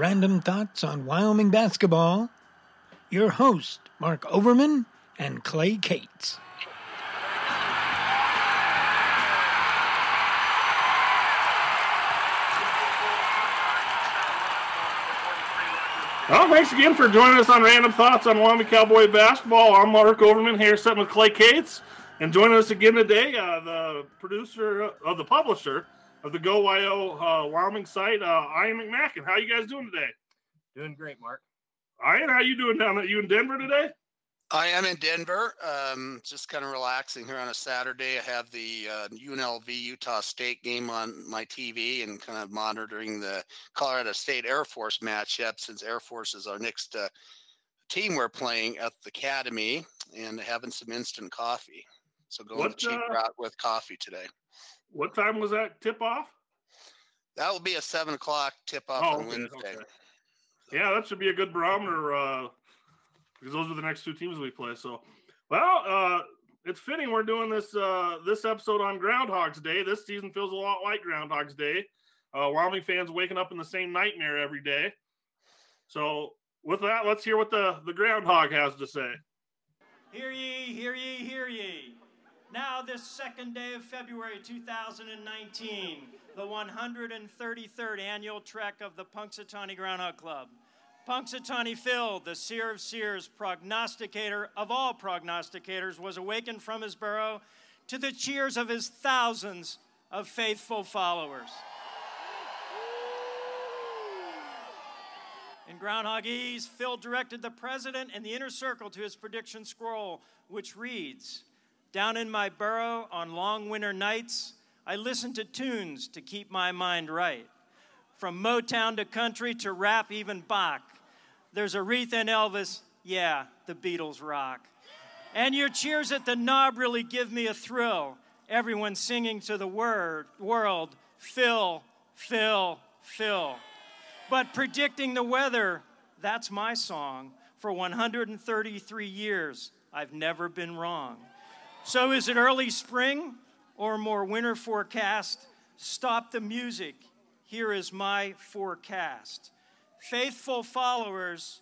random thoughts on Wyoming basketball, your host, Mark Overman and Clay Cates. Well, thanks again for joining us on Random Thoughts on Wyoming Cowboy Basketball. I'm Mark Overman here, sitting with Clay Cates, and joining us again today, uh, the producer of the publisher of the Go YO uh, Wyoming site, uh, Ian McMackin. How are you guys doing today? Doing great, Mark. Ian, how are you doing down at you in Denver today? I am in Denver, um, just kind of relaxing here on a Saturday. I have the uh, UNLV Utah State game on my TV and kind of monitoring the Colorado State Air Force matchup since Air Force is our next uh, team we're playing at the Academy and having some instant coffee. So going what, the cheap uh, route with coffee today. What time was that tip off? That will be a seven o'clock tip off oh, on okay, Wednesday. Okay. Yeah, that should be a good barometer uh, because those are the next two teams we play. So, well, uh, it's fitting we're doing this uh, this episode on Groundhog's Day. This season feels a lot like Groundhog's Day. Uh, Wyoming fans waking up in the same nightmare every day. So, with that, let's hear what the the groundhog has to say. Hear ye, hear ye, hear ye. Now, this second day of February 2019, the 133rd annual trek of the Punxsutawney Groundhog Club. Punxsutawney Phil, the seer of seers, prognosticator of all prognosticators, was awakened from his burrow to the cheers of his thousands of faithful followers. In Groundhogese, Phil directed the president and the inner circle to his prediction scroll, which reads Down in my burrow on long winter nights, I listen to tunes to keep my mind right. From Motown to country to rap, even Bach. There's Aretha and Elvis. Yeah, the Beatles rock. And your cheers at the knob really give me a thrill. Everyone singing to the word, world, Phil, Phil, Phil. But predicting the weather, that's my song. For 133 years, I've never been wrong. So is it early spring or more winter forecast? Stop the music. Here is my forecast faithful followers,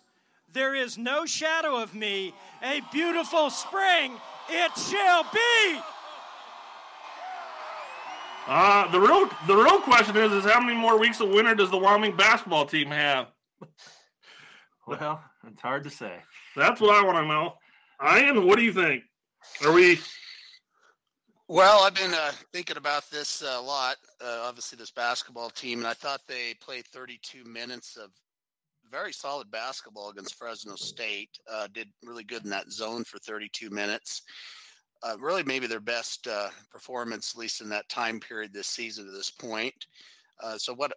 there is no shadow of me. A beautiful spring it shall be. Uh, the real the real question is is how many more weeks of winter does the Wyoming basketball team have? Well, it's hard to say. That's what I want to know. Ian, what do you think? Are we well, I've been uh, thinking about this a lot. Uh, obviously, this basketball team, and I thought they played 32 minutes of very solid basketball against Fresno State. Uh, did really good in that zone for 32 minutes. Uh, really, maybe their best uh, performance, at least in that time period this season to this point. Uh, so, what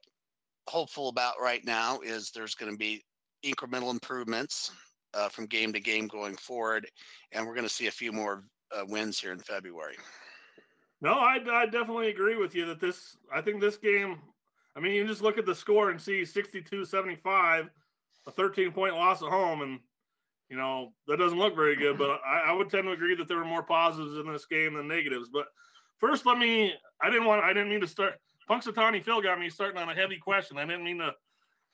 hopeful about right now is there's going to be incremental improvements uh, from game to game going forward, and we're going to see a few more uh, wins here in February. No, I, I definitely agree with you that this. I think this game. I mean, you just look at the score and see 62 75 a 13 point loss at home, and you know that doesn't look very good. But I, I, would tend to agree that there were more positives in this game than negatives. But first, let me. I didn't want. I didn't mean to start. Punxsutawney Phil got me starting on a heavy question. I didn't mean to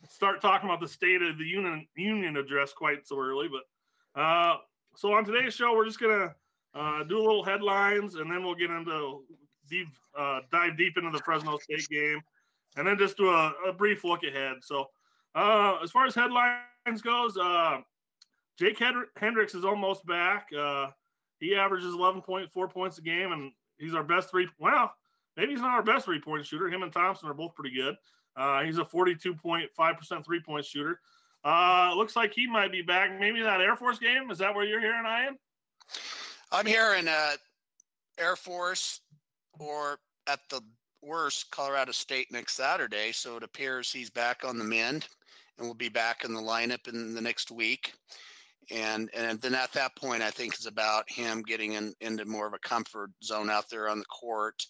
start talking about the State of the Union Union address quite so early. But uh, so on today's show, we're just gonna uh, do a little headlines, and then we'll get into deep uh, dive deep into the Fresno State game, and then just do a, a brief look ahead. So uh, as far as headlines goes, uh, Jake Hendricks is almost back. Uh, he averages 11.4 points a game, and he's our best three. Well, maybe he's not our best three point shooter. Him and Thompson are both pretty good. Uh, he's a 42.5% three point shooter. Uh, looks like he might be back. Maybe that Air Force game. Is that where you're hearing, Ian? I'm hearing uh, Air Force or at the worst, Colorado State next Saturday. So it appears he's back on the mend and will be back in the lineup in the next week. And and then at that point, I think it's about him getting in, into more of a comfort zone out there on the court.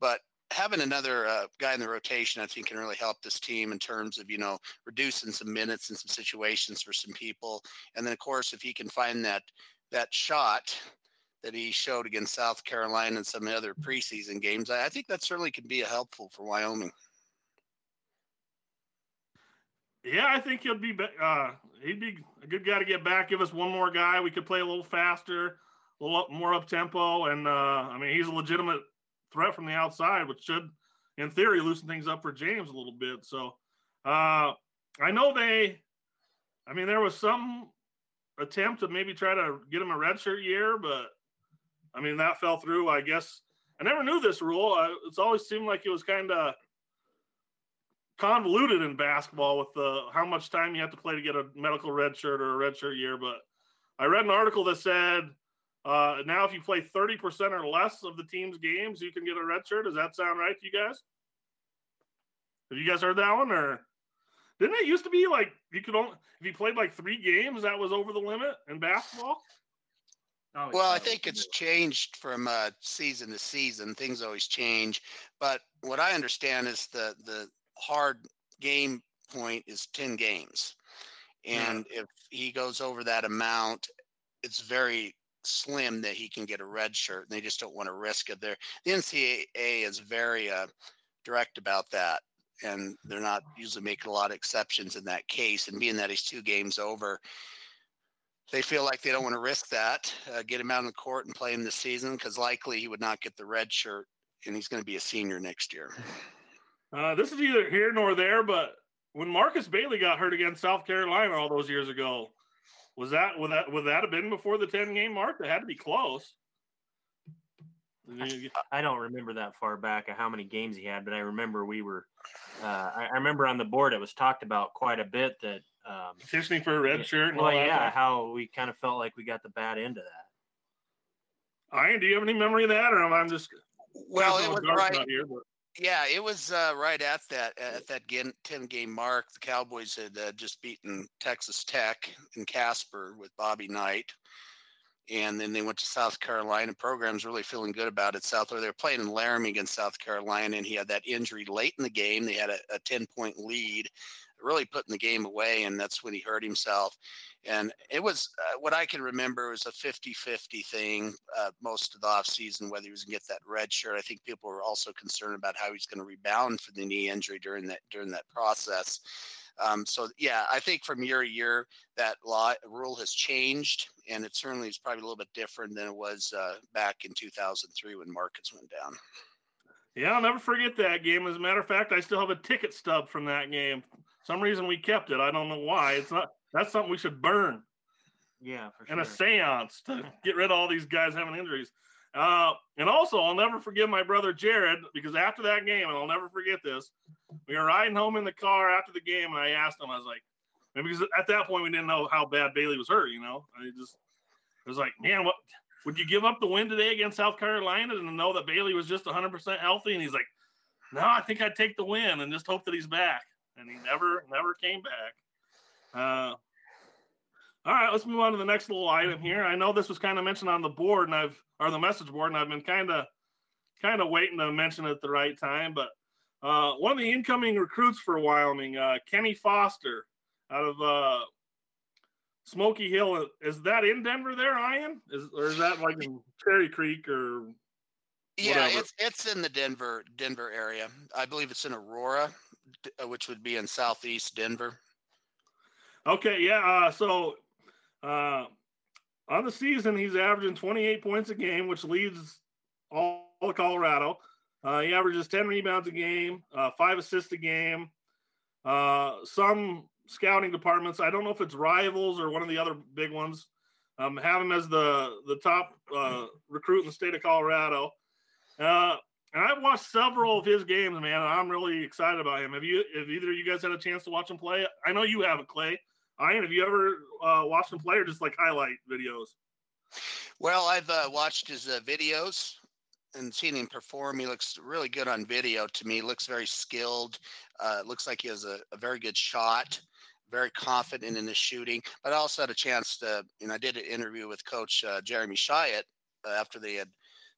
But having another uh, guy in the rotation, I think, can really help this team in terms of you know reducing some minutes and some situations for some people. And then, of course, if he can find that that shot that he showed against South Carolina and some other preseason games, I, I think that certainly could be helpful for Wyoming. Yeah, I think he'll be. Uh, he'd be a good guy to get back. Give us one more guy. We could play a little faster, a little up, more up tempo, and uh, I mean he's a legitimate threat from the outside, which should, in theory, loosen things up for James a little bit. So uh, I know they. I mean, there was some attempt to maybe try to get him a redshirt year, but I mean that fell through. I guess I never knew this rule. I, it's always seemed like it was kind of convoluted in basketball with the how much time you have to play to get a medical red shirt or a red shirt year. But I read an article that said uh, now if you play 30% or less of the team's games, you can get a red shirt. Does that sound right to you guys? Have you guys heard that one or didn't it used to be like you could only if you played like three games that was over the limit in basketball? Oh, well, I think it's changed from uh, season to season. Things always change, but what I understand is the the hard game point is 10 games. And yeah. if he goes over that amount, it's very slim that he can get a red shirt and they just don't want to risk it there. The NCAA is very uh, direct about that. And they're not usually making a lot of exceptions in that case. And being that he's two games over, they feel like they don't want to risk that, uh, get him out on the court and play him this season because likely he would not get the red shirt and he's going to be a senior next year. Uh, this is either here nor there, but when Marcus Bailey got hurt against South Carolina all those years ago, was that would that would that have been before the ten game mark? It had to be close. I don't remember that far back of how many games he had, but I remember we were. Uh, I, I, remember on the board it was talked about quite a bit that um, petitioning for a red shirt. well, yeah, how we kind of felt like we got the bad end of that. Ian, do you have any memory of that, or am I just well? It was right. Here, yeah, it was uh, right at that at that ten game mark. The Cowboys had uh, just beaten Texas Tech in Casper with Bobby Knight, and then they went to South Carolina. Program's really feeling good about it. South, they were playing in Laramie against South Carolina, and he had that injury late in the game. They had a, a ten point lead, really putting the game away, and that's when he hurt himself. And it was uh, what I can remember was a 50 50 thing uh, most of the offseason, whether he was going to get that red shirt. I think people were also concerned about how he's going to rebound from the knee injury during that during that process. Um, so yeah, I think from year to year that law rule has changed, and it certainly is probably a little bit different than it was uh, back in 2003 when Marcus went down. Yeah, I'll never forget that game. As a matter of fact, I still have a ticket stub from that game. Some reason we kept it. I don't know why. It's not that's something we should burn. Yeah, for sure. And a seance to get rid of all these guys having injuries. Uh, and also, I'll never forgive my brother Jared because after that game, and I'll never forget this, we were riding home in the car after the game, and I asked him, I was like, because at that point we didn't know how bad Bailey was hurt, you know. I just it was like, man, what would you give up the win today against South Carolina and know that Bailey was just 100% healthy? And he's like, no, I think I'd take the win and just hope that he's back. And he never, never came back. Uh, all right, let's move on to the next little item here. I know this was kind of mentioned on the board, and I've or the message board, and I've been kind of kind of waiting to mention it at the right time. But uh, one of the incoming recruits for Wyoming, uh, Kenny Foster, out of uh, Smoky Hill, is that in Denver? There, Ian, is or is that like in Cherry Creek or? Yeah, it's it's in the Denver Denver area. I believe it's in Aurora, which would be in southeast Denver. Okay, yeah. Uh, so uh, on the season, he's averaging 28 points a game, which leads all of Colorado. Uh, he averages 10 rebounds a game, uh, five assists a game. Uh, some scouting departments, I don't know if it's rivals or one of the other big ones, um, have him as the the top uh, recruit in the state of Colorado. Uh, and I've watched several of his games, man. I'm really excited about him. Have you? Have either of you guys had a chance to watch him play? I know you haven't, Clay. Ian, have you ever uh, watched him play or just like highlight videos? Well, I've uh, watched his uh, videos and seen him perform. He looks really good on video to me. Looks very skilled. Uh, looks like he has a, a, very good shot. Very confident in his shooting. But I also had a chance to, you know, I did an interview with Coach uh, Jeremy Shyatt uh, after they had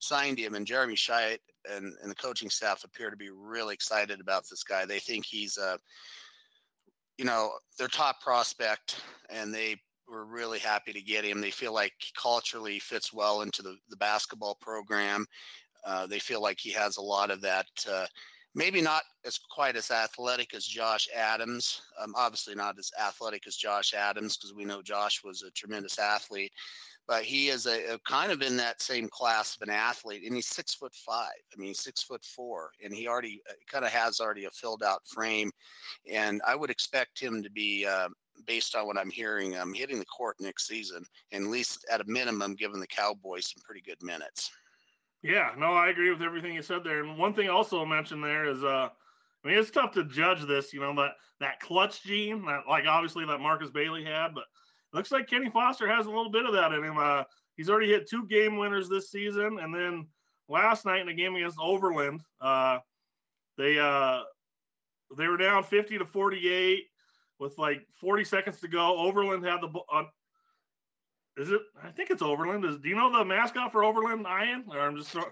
signed him, and Jeremy Shyatt and, and the coaching staff appear to be really excited about this guy. They think he's a you know, their top prospect, and they were really happy to get him. They feel like culturally fits well into the, the basketball program. Uh, they feel like he has a lot of that uh, maybe not as quite as athletic as Josh Adams. Um, obviously, not as athletic as Josh Adams because we know Josh was a tremendous athlete. But he is a, a, kind of in that same class of an athlete, and he's six foot five. I mean, six foot four, and he already uh, kind of has already a filled out frame. And I would expect him to be, uh, based on what I'm hearing, um, hitting the court next season, and at least at a minimum, giving the Cowboys some pretty good minutes. Yeah, no, I agree with everything you said there. And one thing also I'll there is, uh, I mean, it's tough to judge this. You know that that clutch gene, that like obviously that Marcus Bailey had, but looks like Kenny Foster has a little bit of that in him. Uh, he's already hit two game winners this season, and then last night in the game against Overland, uh, they uh, they were down fifty to forty eight with like forty seconds to go. Overland had the uh, is it? I think it's Overland. Is do you know the mascot for Overland Ian? Or I'm just. Is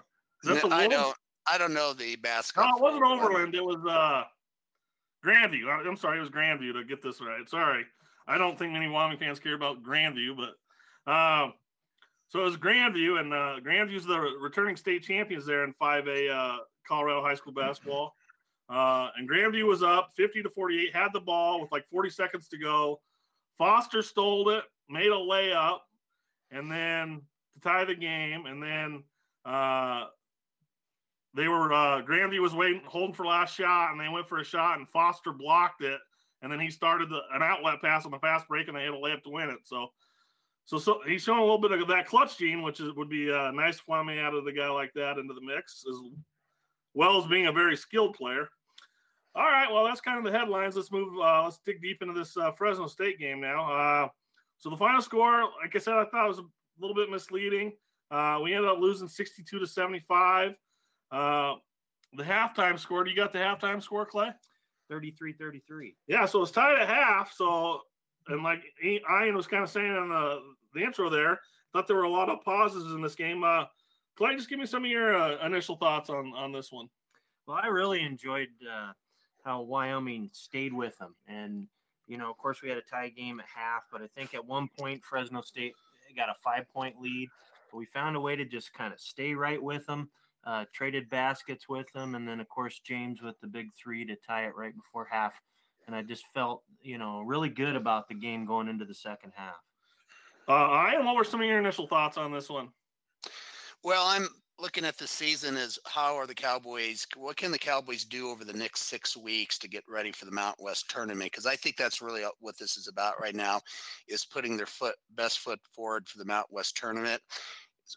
that the I don't. I don't know the mascot. No, it wasn't Overland. It was uh, Grandview. I'm sorry, it was Grandview. To get this right, sorry. I don't think many Wyoming fans care about Grandview, but um, so it was Grandview, and uh, Grandview's the returning state champions there in 5A uh, Colorado high school basketball. Uh, and Grandview was up 50 to 48, had the ball with like 40 seconds to go. Foster stole it, made a layup, and then to tie the game, and then uh, they were uh, Grandview was waiting, holding for last shot, and they went for a shot, and Foster blocked it, and then he started the, an outlet pass on the fast break, and they had a layup to win it. So, so, so he's showing a little bit of that clutch gene, which is, would be uh, nice Fleming out of the guy like that into the mix, as well as being a very skilled player. All right, well, that's kind of the headlines. Let's move. Uh, let's dig deep into this uh, Fresno State game now. Uh, so the final score, like I said, I thought was a little bit misleading. Uh, we ended up losing 62 to 75. Uh, the halftime score, do you got the halftime score, Clay? 33 33. Yeah, so it's tied at half. So, and like Ian was kind of saying in the, the intro there, thought there were a lot of pauses in this game. Uh, Clay, just give me some of your uh, initial thoughts on, on this one. Well, I really enjoyed uh, how Wyoming stayed with them. And you know, of course, we had a tie game at half, but I think at one point Fresno State got a five point lead. But we found a way to just kind of stay right with them, uh, traded baskets with them, and then of course James with the big three to tie it right before half. And I just felt, you know, really good about the game going into the second half. Uh, I am. What were some of your initial thoughts on this one? Well, I'm looking at the season as how are the Cowboys? What can the Cowboys do over the next six weeks to get ready for the Mountain West tournament? Because I think that's really what this is about right now, is putting their foot best foot forward for the Mountain West tournament.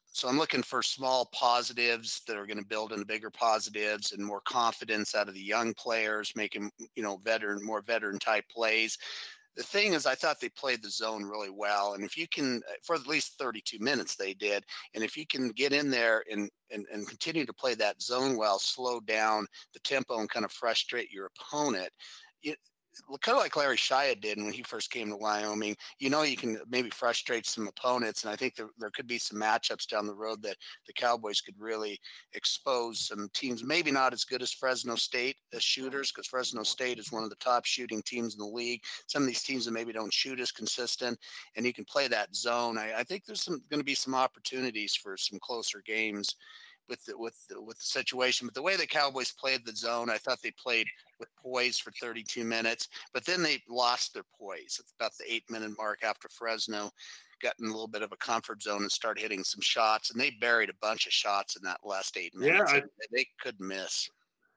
So I'm looking for small positives that are going to build into bigger positives and more confidence out of the young players, making you know veteran, more veteran type plays the thing is, I thought they played the zone really well. And if you can, uh, for at least 32 minutes, they did. And if you can get in there and, and, and continue to play that zone well, slow down the tempo and kind of frustrate your opponent, you, kind of like Larry Shyatt did when he first came to Wyoming. You know, you can maybe frustrate some opponents, and I think there, there could be some matchups down the road that the Cowboys could really expose some teams, maybe not as good as Fresno State as shooters, because Fresno State is one of the top shooting teams in the league. Some of these teams that maybe don't shoot as consistent, and you can play that zone. I, I think there's some going to be some opportunities for some closer games with the, with the, with the situation. But the way the Cowboys played the zone, I thought they played with poise for 32 minutes, but then they lost their poise. It's about the eight minute mark after Fresno got in a little bit of a comfort zone and started hitting some shots, and they buried a bunch of shots in that last eight minutes. Yeah, I, they could miss.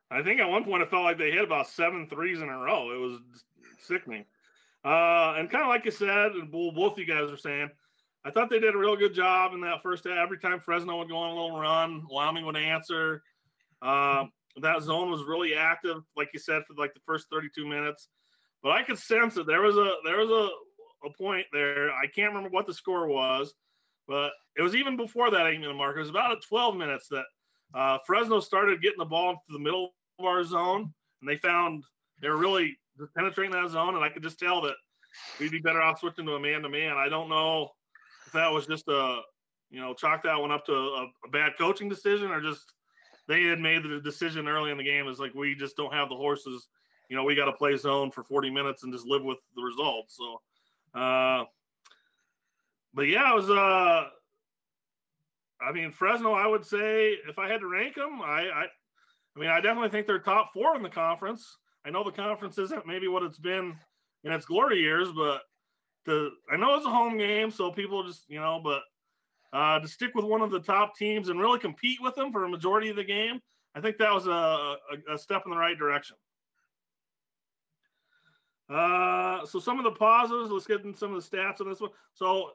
I think at one point it felt like they hit about seven threes in a row. It was sickening. Uh, and kind of like you said, and both you guys are saying, I thought they did a real good job in that first half. Every time Fresno would go on a little run, Wyoming would answer. Um, that zone was really active, like you said, for like the first 32 minutes. But I could sense that there was a there was a, a point there. I can't remember what the score was, but it was even before that eight minute mark. It was about at 12 minutes that uh, Fresno started getting the ball into the middle of our zone, and they found they were really penetrating that zone. And I could just tell that we'd be better off switching to a man to man. I don't know that was just a you know chalk that one up to a, a, bad coaching decision or just they had made the decision early in the game is like we just don't have the horses you know we got to play zone for 40 minutes and just live with the results so uh but yeah it was uh i mean fresno i would say if i had to rank them i i I mean, I definitely think they're top four in the conference. I know the conference isn't maybe what it's been in its glory years, but I know it's a home game, so people just you know, but uh, to stick with one of the top teams and really compete with them for a majority of the game, I think that was a, a, a step in the right direction. Uh, so some of the pauses, let's get into some of the stats on this one. So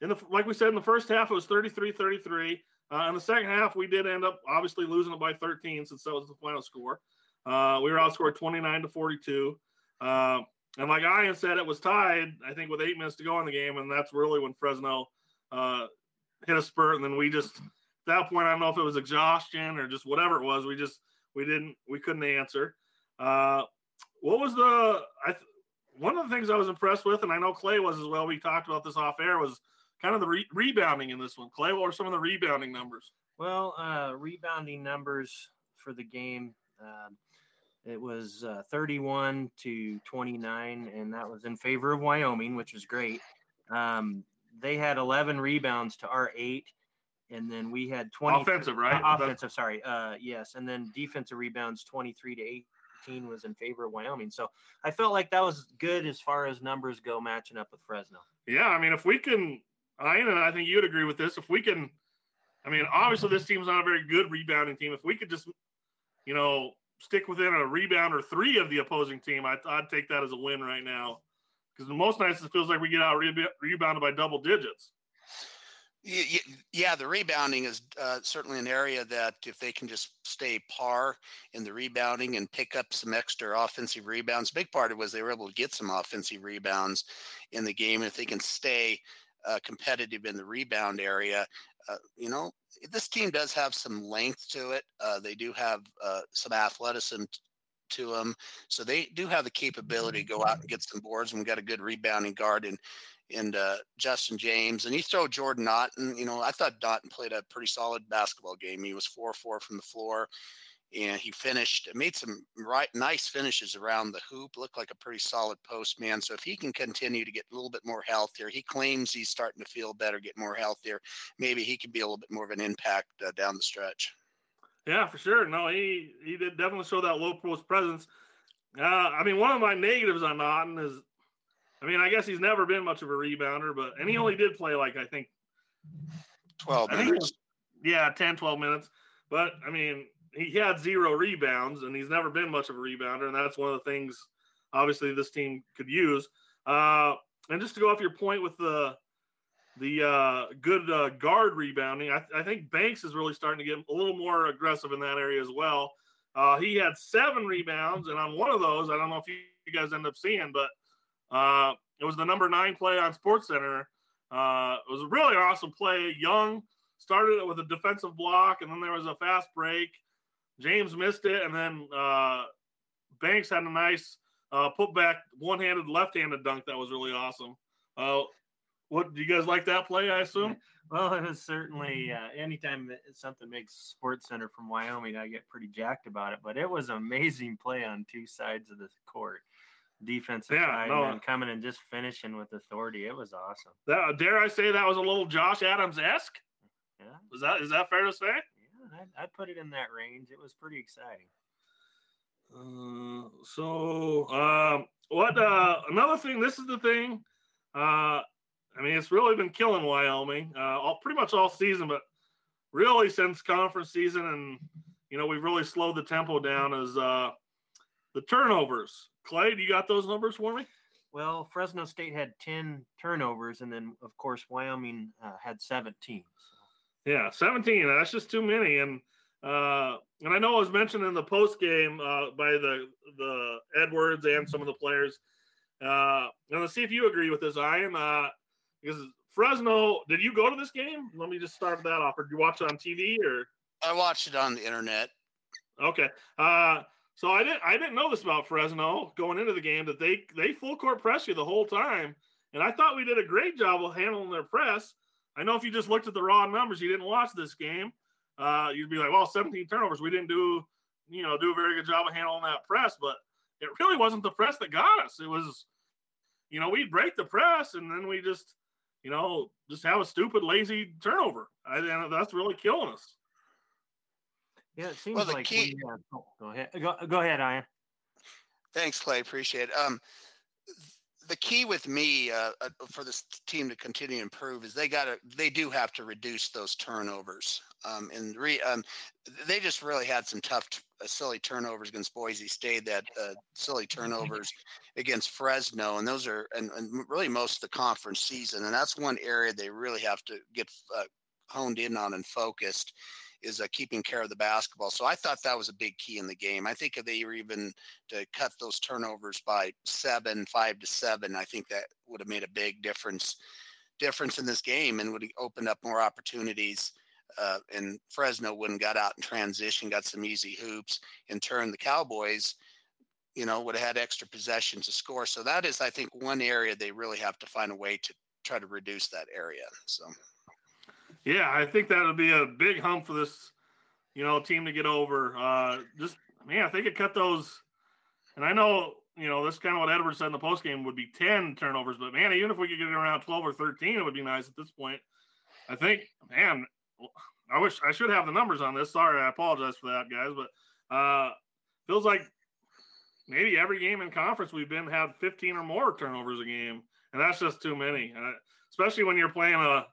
in the like we said in the first half, it was 33-33. Uh, in the second half, we did end up obviously losing it by 13 since that was the final score. Uh, we were outscored 29 to 42. And like Ian said, it was tied, I think, with eight minutes to go in the game. And that's really when Fresno uh, hit a spurt. And then we just, at that point, I don't know if it was exhaustion or just whatever it was. We just, we didn't, we couldn't answer. Uh, what was the, I, one of the things I was impressed with, and I know Clay was as well, we talked about this off air, was kind of the re- rebounding in this one. Clay, what were some of the rebounding numbers? Well, uh, rebounding numbers for the game. Uh, it was uh, 31 to 29, and that was in favor of Wyoming, which was great. Um, they had 11 rebounds to our eight, and then we had 20 offensive, right? Uh, offensive, sorry. Uh, yes, and then defensive rebounds 23 to 18 was in favor of Wyoming. So I felt like that was good as far as numbers go, matching up with Fresno. Yeah, I mean, if we can, Ian, and I think you'd agree with this. If we can, I mean, obviously this team's not a very good rebounding team. If we could just, you know, stick within a rebound or three of the opposing team, I, would take that as a win right now. Because most nights it feels like we get out re- rebounded by double digits. Yeah, the rebounding is uh, certainly an area that if they can just stay par in the rebounding and pick up some extra offensive rebounds, big part of it was they were able to get some offensive rebounds in the game. And if they can stay uh, competitive in the rebound area, uh, you know, this team does have some length to it. Uh, they do have uh, some athleticism to them, so they do have the capability to go out and get some boards. And we got a good rebounding guard in in uh, Justin James, and you throw Jordan Naughton. You know, I thought Naughton played a pretty solid basketball game. He was four four from the floor and he finished made some right nice finishes around the hoop looked like a pretty solid post man so if he can continue to get a little bit more healthier he claims he's starting to feel better get more healthier maybe he could be a little bit more of an impact uh, down the stretch. Yeah for sure. No he he did definitely show that low post presence. Uh, i mean one of my negatives on Naughton is i mean i guess he's never been much of a rebounder but and he only did play like i think 12 minutes. yeah 10 12 minutes but i mean he had zero rebounds, and he's never been much of a rebounder, and that's one of the things obviously this team could use. Uh, and just to go off your point with the the uh, good uh, guard rebounding, I, I, think Banks is really starting to get a little more aggressive in that area as well. Uh, he had seven rebounds, and on one of those, I don't know if you, you guys end up seeing, but uh, it was the number nine play on SportsCenter. Uh, it was a really awesome play. Young started it with a defensive block, and then there was a fast break James missed it, and then uh, Banks had a nice uh, put back one handed, left handed dunk that was really awesome. Uh, what do you guys like that play? I assume. Well, it was certainly uh, anytime something makes SportsCenter from Wyoming, I get pretty jacked about it. But it was an amazing play on two sides of the court, defensive yeah, side, no, and coming and just finishing with authority. It was awesome. That, dare I say that was a little Josh Adams esque? Yeah. Is that is that fair to say? I'd, I'd put it in that range. It was pretty exciting. Uh, so, uh, what? Uh, another thing. This is the thing. Uh, I mean, it's really been killing Wyoming uh, all pretty much all season, but really since conference season, and you know we've really slowed the tempo down. As uh, the turnovers. Clay, do you got those numbers for me? Well, Fresno State had ten turnovers, and then of course Wyoming uh, had seventeen. Yeah, 17. That's just too many. And uh, and I know it was mentioned in the post game uh, by the the Edwards and some of the players. Uh, and let's see if you agree with this, Ian. Uh, because Fresno, did you go to this game? Let me just start that off. Or did you watch it on TV or? I watched it on the internet. Okay. Uh, so I didn't I didn't know this about Fresno going into the game that they they full court press you the whole time, and I thought we did a great job of handling their press. I know if you just looked at the raw numbers, you didn't watch this game, uh, you'd be like, well, 17 turnovers. We didn't do, you know, do a very good job of handling that press, but it really wasn't the press that got us. It was, you know, we'd break the press and then we just, you know, just have a stupid, lazy turnover. I, and that's really killing us. Yeah, it seems Well, the like key- we, uh, oh, go ahead. Go, go ahead, Ian. Thanks, Clay. Appreciate it. Um, the key with me uh, uh, for this team to continue to improve is they got to they do have to reduce those turnovers. Um, and re, um, they just really had some tough, t- uh, silly turnovers against Boise State. That uh, silly turnovers against Fresno, and those are and, and really most of the conference season. And that's one area they really have to get uh, honed in on and focused is uh, keeping care of the basketball. So I thought that was a big key in the game. I think if they were even to cut those turnovers by seven, five to seven, I think that would have made a big difference difference in this game and would have opened up more opportunities. Uh, and Fresno wouldn't got out in transition, got some easy hoops. In turn, the Cowboys, you know, would have had extra possession to score. So that is, I think, one area they really have to find a way to try to reduce that area. So. Yeah, I think that would be a big hump for this, you know, team to get over. Uh, just man, if they could cut those, and I know, you know, this kind of what Edwards said in the post game would be ten turnovers, but man, even if we could get it around twelve or thirteen, it would be nice at this point. I think, man, I wish I should have the numbers on this. Sorry, I apologize for that, guys, but uh, feels like maybe every game in conference we've been had fifteen or more turnovers a game, and that's just too many, especially when you're playing a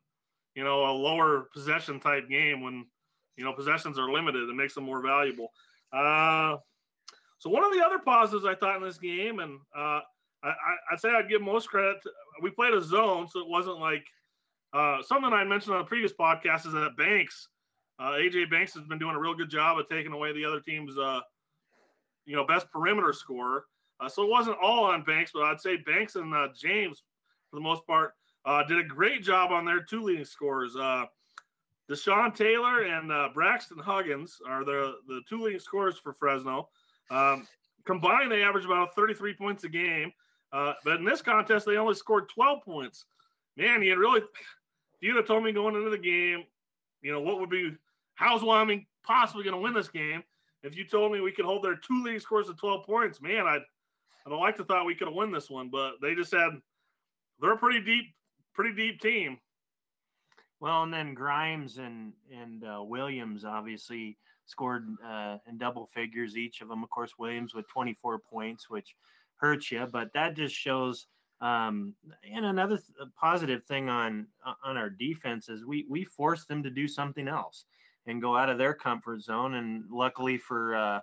you know, a lower possession type game when, you know, possessions are limited. It makes them more valuable. Uh, so one of the other positives I thought in this game, and uh, I, would say I'd give most credit. To, we played a zone, so it wasn't like uh, something I mentioned on the previous podcast is that Banks, uh, AJ Banks, has been doing a real good job of taking away the other team's, uh, you know, best perimeter scorer. Uh, so it wasn't all on Banks, but I'd say Banks and James, for the most part, uh, did a great job on their two leading scorers. Uh, Deshon Taylor and uh, Braxton Huggins are the, the two leading scorers for Fresno. Um, combined, they average about 33 points a game. Uh, but in this contest, they only scored 12 points. Man, you had really, if you'd have told me going into the game, you know, what would be, how's Wyoming possibly going to win this game? If you told me we could hold their two leading scores to 12 points, man, I'd, I'd liked to thought we could have won this one, but they just had, they're a pretty deep pretty deep team. Well, and then Grimes and and uh, Williams obviously scored uh, in double figures each of them. Of course, Williams with 24 points, which hurts you, but that just shows. Um, and another th- positive thing on on our defense is we we forced them to do something else and go out of their comfort zone. And luckily for uh,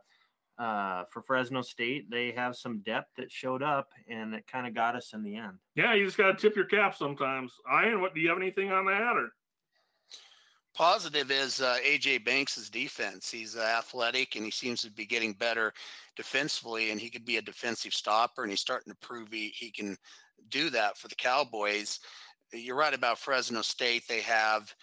uh, for Fresno State, they have some depth that showed up, and it kind of got us in the end. Yeah, you just got to tip your cap sometimes. Ian, what do you have anything on that or? Positive is uh, AJ Banks's defense. He's uh, athletic and he seems to be getting better defensively, and he could be a defensive stopper. And he's starting to prove he, he can do that for the Cowboys. You're right about Fresno State. They have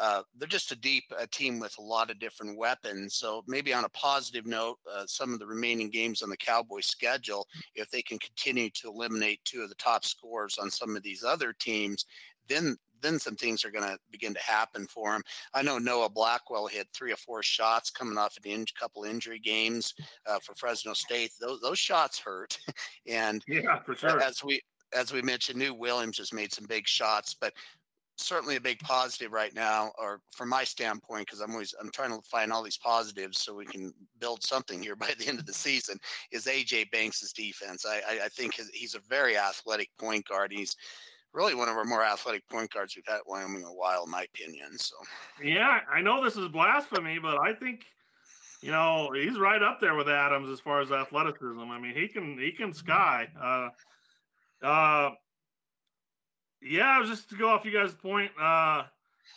uh, they're just a deep uh, team with a lot of different weapons. So maybe on a positive note, uh, some of the remaining games on the Cowboys schedule, if they can continue to eliminate two of the top scorers on some of these other teams, then then some things are going to begin to happen for him. I know Noah Blackwell hit three or four shots coming off a in- couple injury games uh, for Fresno State. Those those shots hurt, and yeah, for sure. As we as we mentioned, New Williams just made some big shots, but certainly a big positive right now, or from my standpoint, because I'm always I'm trying to find all these positives so we can build something here by the end of the season. Is AJ Banks's defense? I I, I think his, he's a very athletic point guard. He's really one of our more athletic point guards we've had at Wyoming in a while, in my opinion. So yeah, I know this is blasphemy, but I think you know he's right up there with Adams as far as athleticism. I mean, he can he can sky. Uh, uh, yeah, I was just to go off you guys' point, uh,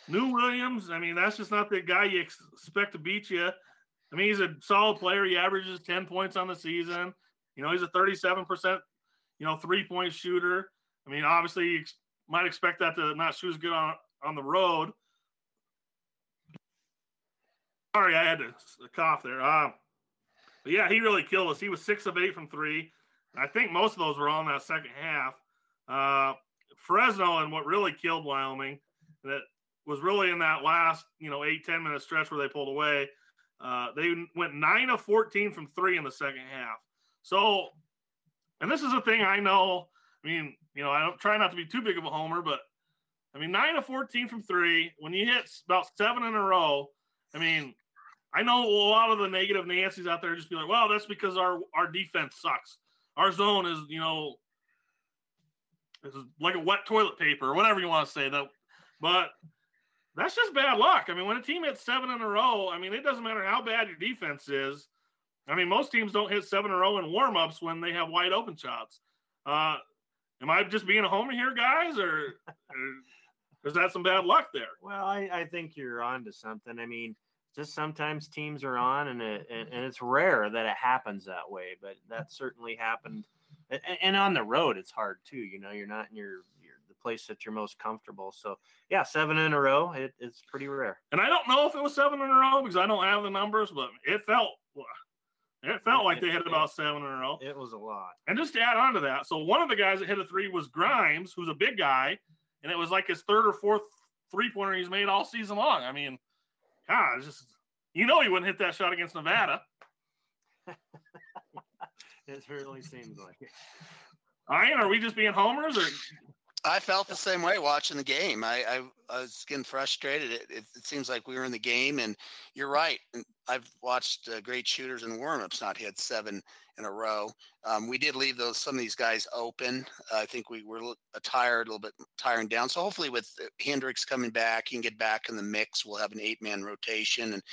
New Williams. I mean, that's just not the guy you expect to beat you. I mean, he's a solid player. He averages ten points on the season. You know, he's a thirty-seven percent, you know, three-point shooter. I mean, obviously, you ex- might expect that to not shoot as good on on the road. Sorry, I had to cough there. Uh, but yeah, he really killed us. He was six of eight from three. I think most of those were all in that second half. Uh, Fresno and what really killed Wyoming that was really in that last, you know, eight, 10 minute stretch where they pulled away. Uh, they went nine of 14 from three in the second half. So, and this is a thing I know. I mean, you know, I don't try not to be too big of a homer, but I mean, nine of 14 from three, when you hit about seven in a row, I mean, I know a lot of the negative Nancy's out there just be like, well, that's because our our defense sucks. Our zone is, you know, is like a wet toilet paper or whatever you want to say. That, but that's just bad luck. I mean, when a team hits seven in a row, I mean, it doesn't matter how bad your defense is. I mean, most teams don't hit seven in a row in warmups when they have wide open shots. Uh, am I just being a homer here, guys, or, or is that some bad luck there? Well, I, I think you're on to something. I mean, just sometimes teams are on, and it, and, and it's rare that it happens that way, but that certainly happened. And, and on the road, it's hard too. You know, you're not in your, your the place that you're most comfortable. So yeah, seven in a row, it, it's pretty rare. And I don't know if it was seven in a row because I don't have the numbers, but it felt it felt like they hit about seven in a row. It was a lot. And just to add on to that, so one of the guys that hit a three was Grimes, who's a big guy, and it was like his third or fourth three pointer he's made all season long. I mean, God, just you know he wouldn't hit that shot against Nevada. It certainly seems like it. Ian, are we just being homers or I felt the same way watching the game. I, I, I was getting frustrated. It, it, it, seems like we were in the game, and you're right. I've watched uh, great shooters in warmups not hit seven in a row. Um, we did leave those some of these guys open. Uh, I think we were a tired, a little bit tiring down. So hopefully, with uh, Hendricks coming back, he can get back in the mix. We'll have an eight man rotation, and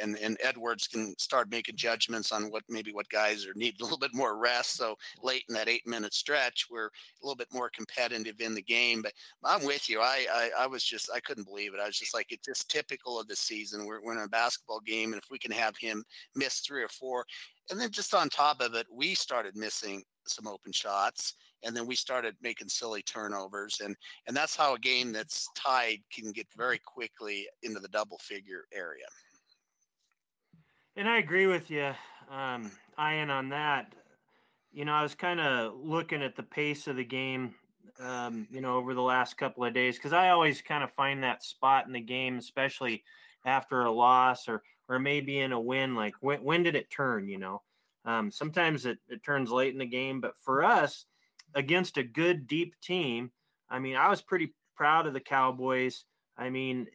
and and Edwards can start making judgments on what maybe what guys are need a little bit more rest. So late in that eight minute stretch, we're a little bit more competitive in the game. But I'm with you. I I, I was just I couldn't believe it. I was just like it's just typical of the season. We're, we're in a basketball game, and if we can have him miss three or four, and then just on top of it, we started missing some open shots and then we started making silly turnovers and and that's how a game that's tied can get very quickly into the double figure area and I agree with you, um, Ian, on that. You know, I was kind of looking at the pace of the game, um, you know, over the last couple of days because I always kind of find that spot in the game, especially after a loss or or maybe in a win. Like when when did it turn? You know, um, sometimes it, it turns late in the game, but for us, against a good deep team, I mean, I was pretty proud of the Cowboys. I mean,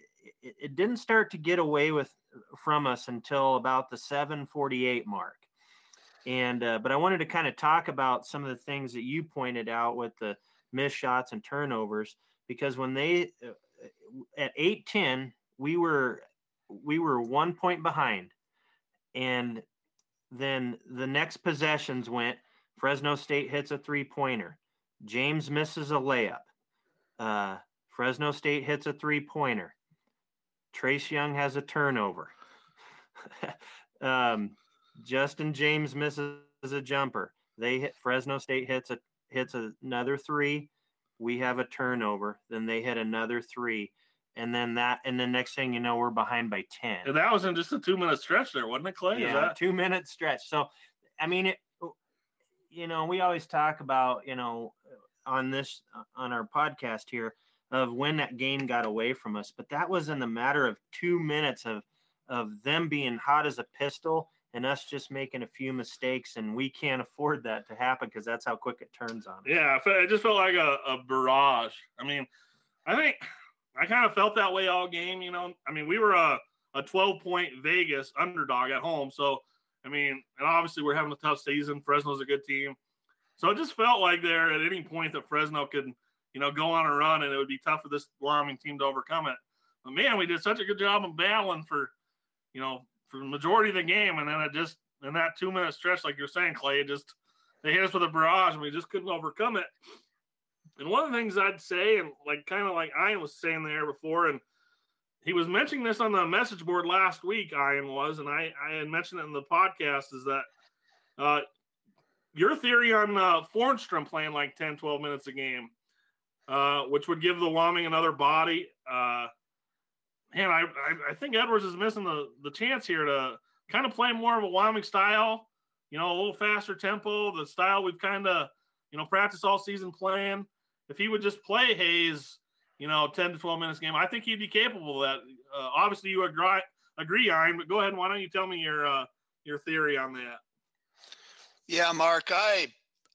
it, it didn't start to get away with from us until about the 748 mark. And uh, but I wanted to kind of talk about some of the things that you pointed out with the missed shots and turnovers because when they uh, at 810 we were we were one point behind. And then the next possessions went. Fresno State hits a three pointer James misses a layup. Uh, Fresno State hits a three pointer Trace Young has a turnover. um, Justin James misses a jumper. They hit Fresno State hits a hits another three. We have a turnover. Then they hit another three, and then that, and the next thing you know, we're behind by ten. And that was in just a two minute stretch there, wasn't it, Clay? Yeah, that... two minute stretch. So, I mean, it, you know, we always talk about, you know, on this on our podcast here of when that game got away from us. But that was in the matter of two minutes of of them being hot as a pistol and us just making a few mistakes, and we can't afford that to happen because that's how quick it turns on. Us. Yeah, it just felt like a, a barrage. I mean, I think I kind of felt that way all game. You know, I mean, we were a a 12 point Vegas underdog at home, so I mean, and obviously we're having a tough season. Fresno's a good team, so it just felt like there at any point that Fresno could you know, go on a run, and it would be tough for this Wyoming team to overcome it. But man, we did such a good job of battling for, you know, for the majority of the game, and then it just in that two minute stretch, like you're saying, Clay, just they hit us with a barrage, and we just couldn't overcome it. And one of the things I'd say, and like kind of like Ian was saying there before, and he was mentioning this on the message board last week, Ian was, and I, I had mentioned it in the podcast, is that uh, your theory on uh, Fornstrom playing like 10, 12 minutes a game uh, which would give the Wyoming another body. Uh, man, I, I, I think Edwards is missing the the chance here to kind of play more of a Wyoming style. You know, a little faster tempo, the style we've kind of you know practiced all season playing. If he would just play Hayes, you know, ten to twelve minutes game, I think he'd be capable of that. Uh, obviously, you agree, agree, Ian, but go ahead. And why don't you tell me your uh, your theory on that? Yeah, Mark, I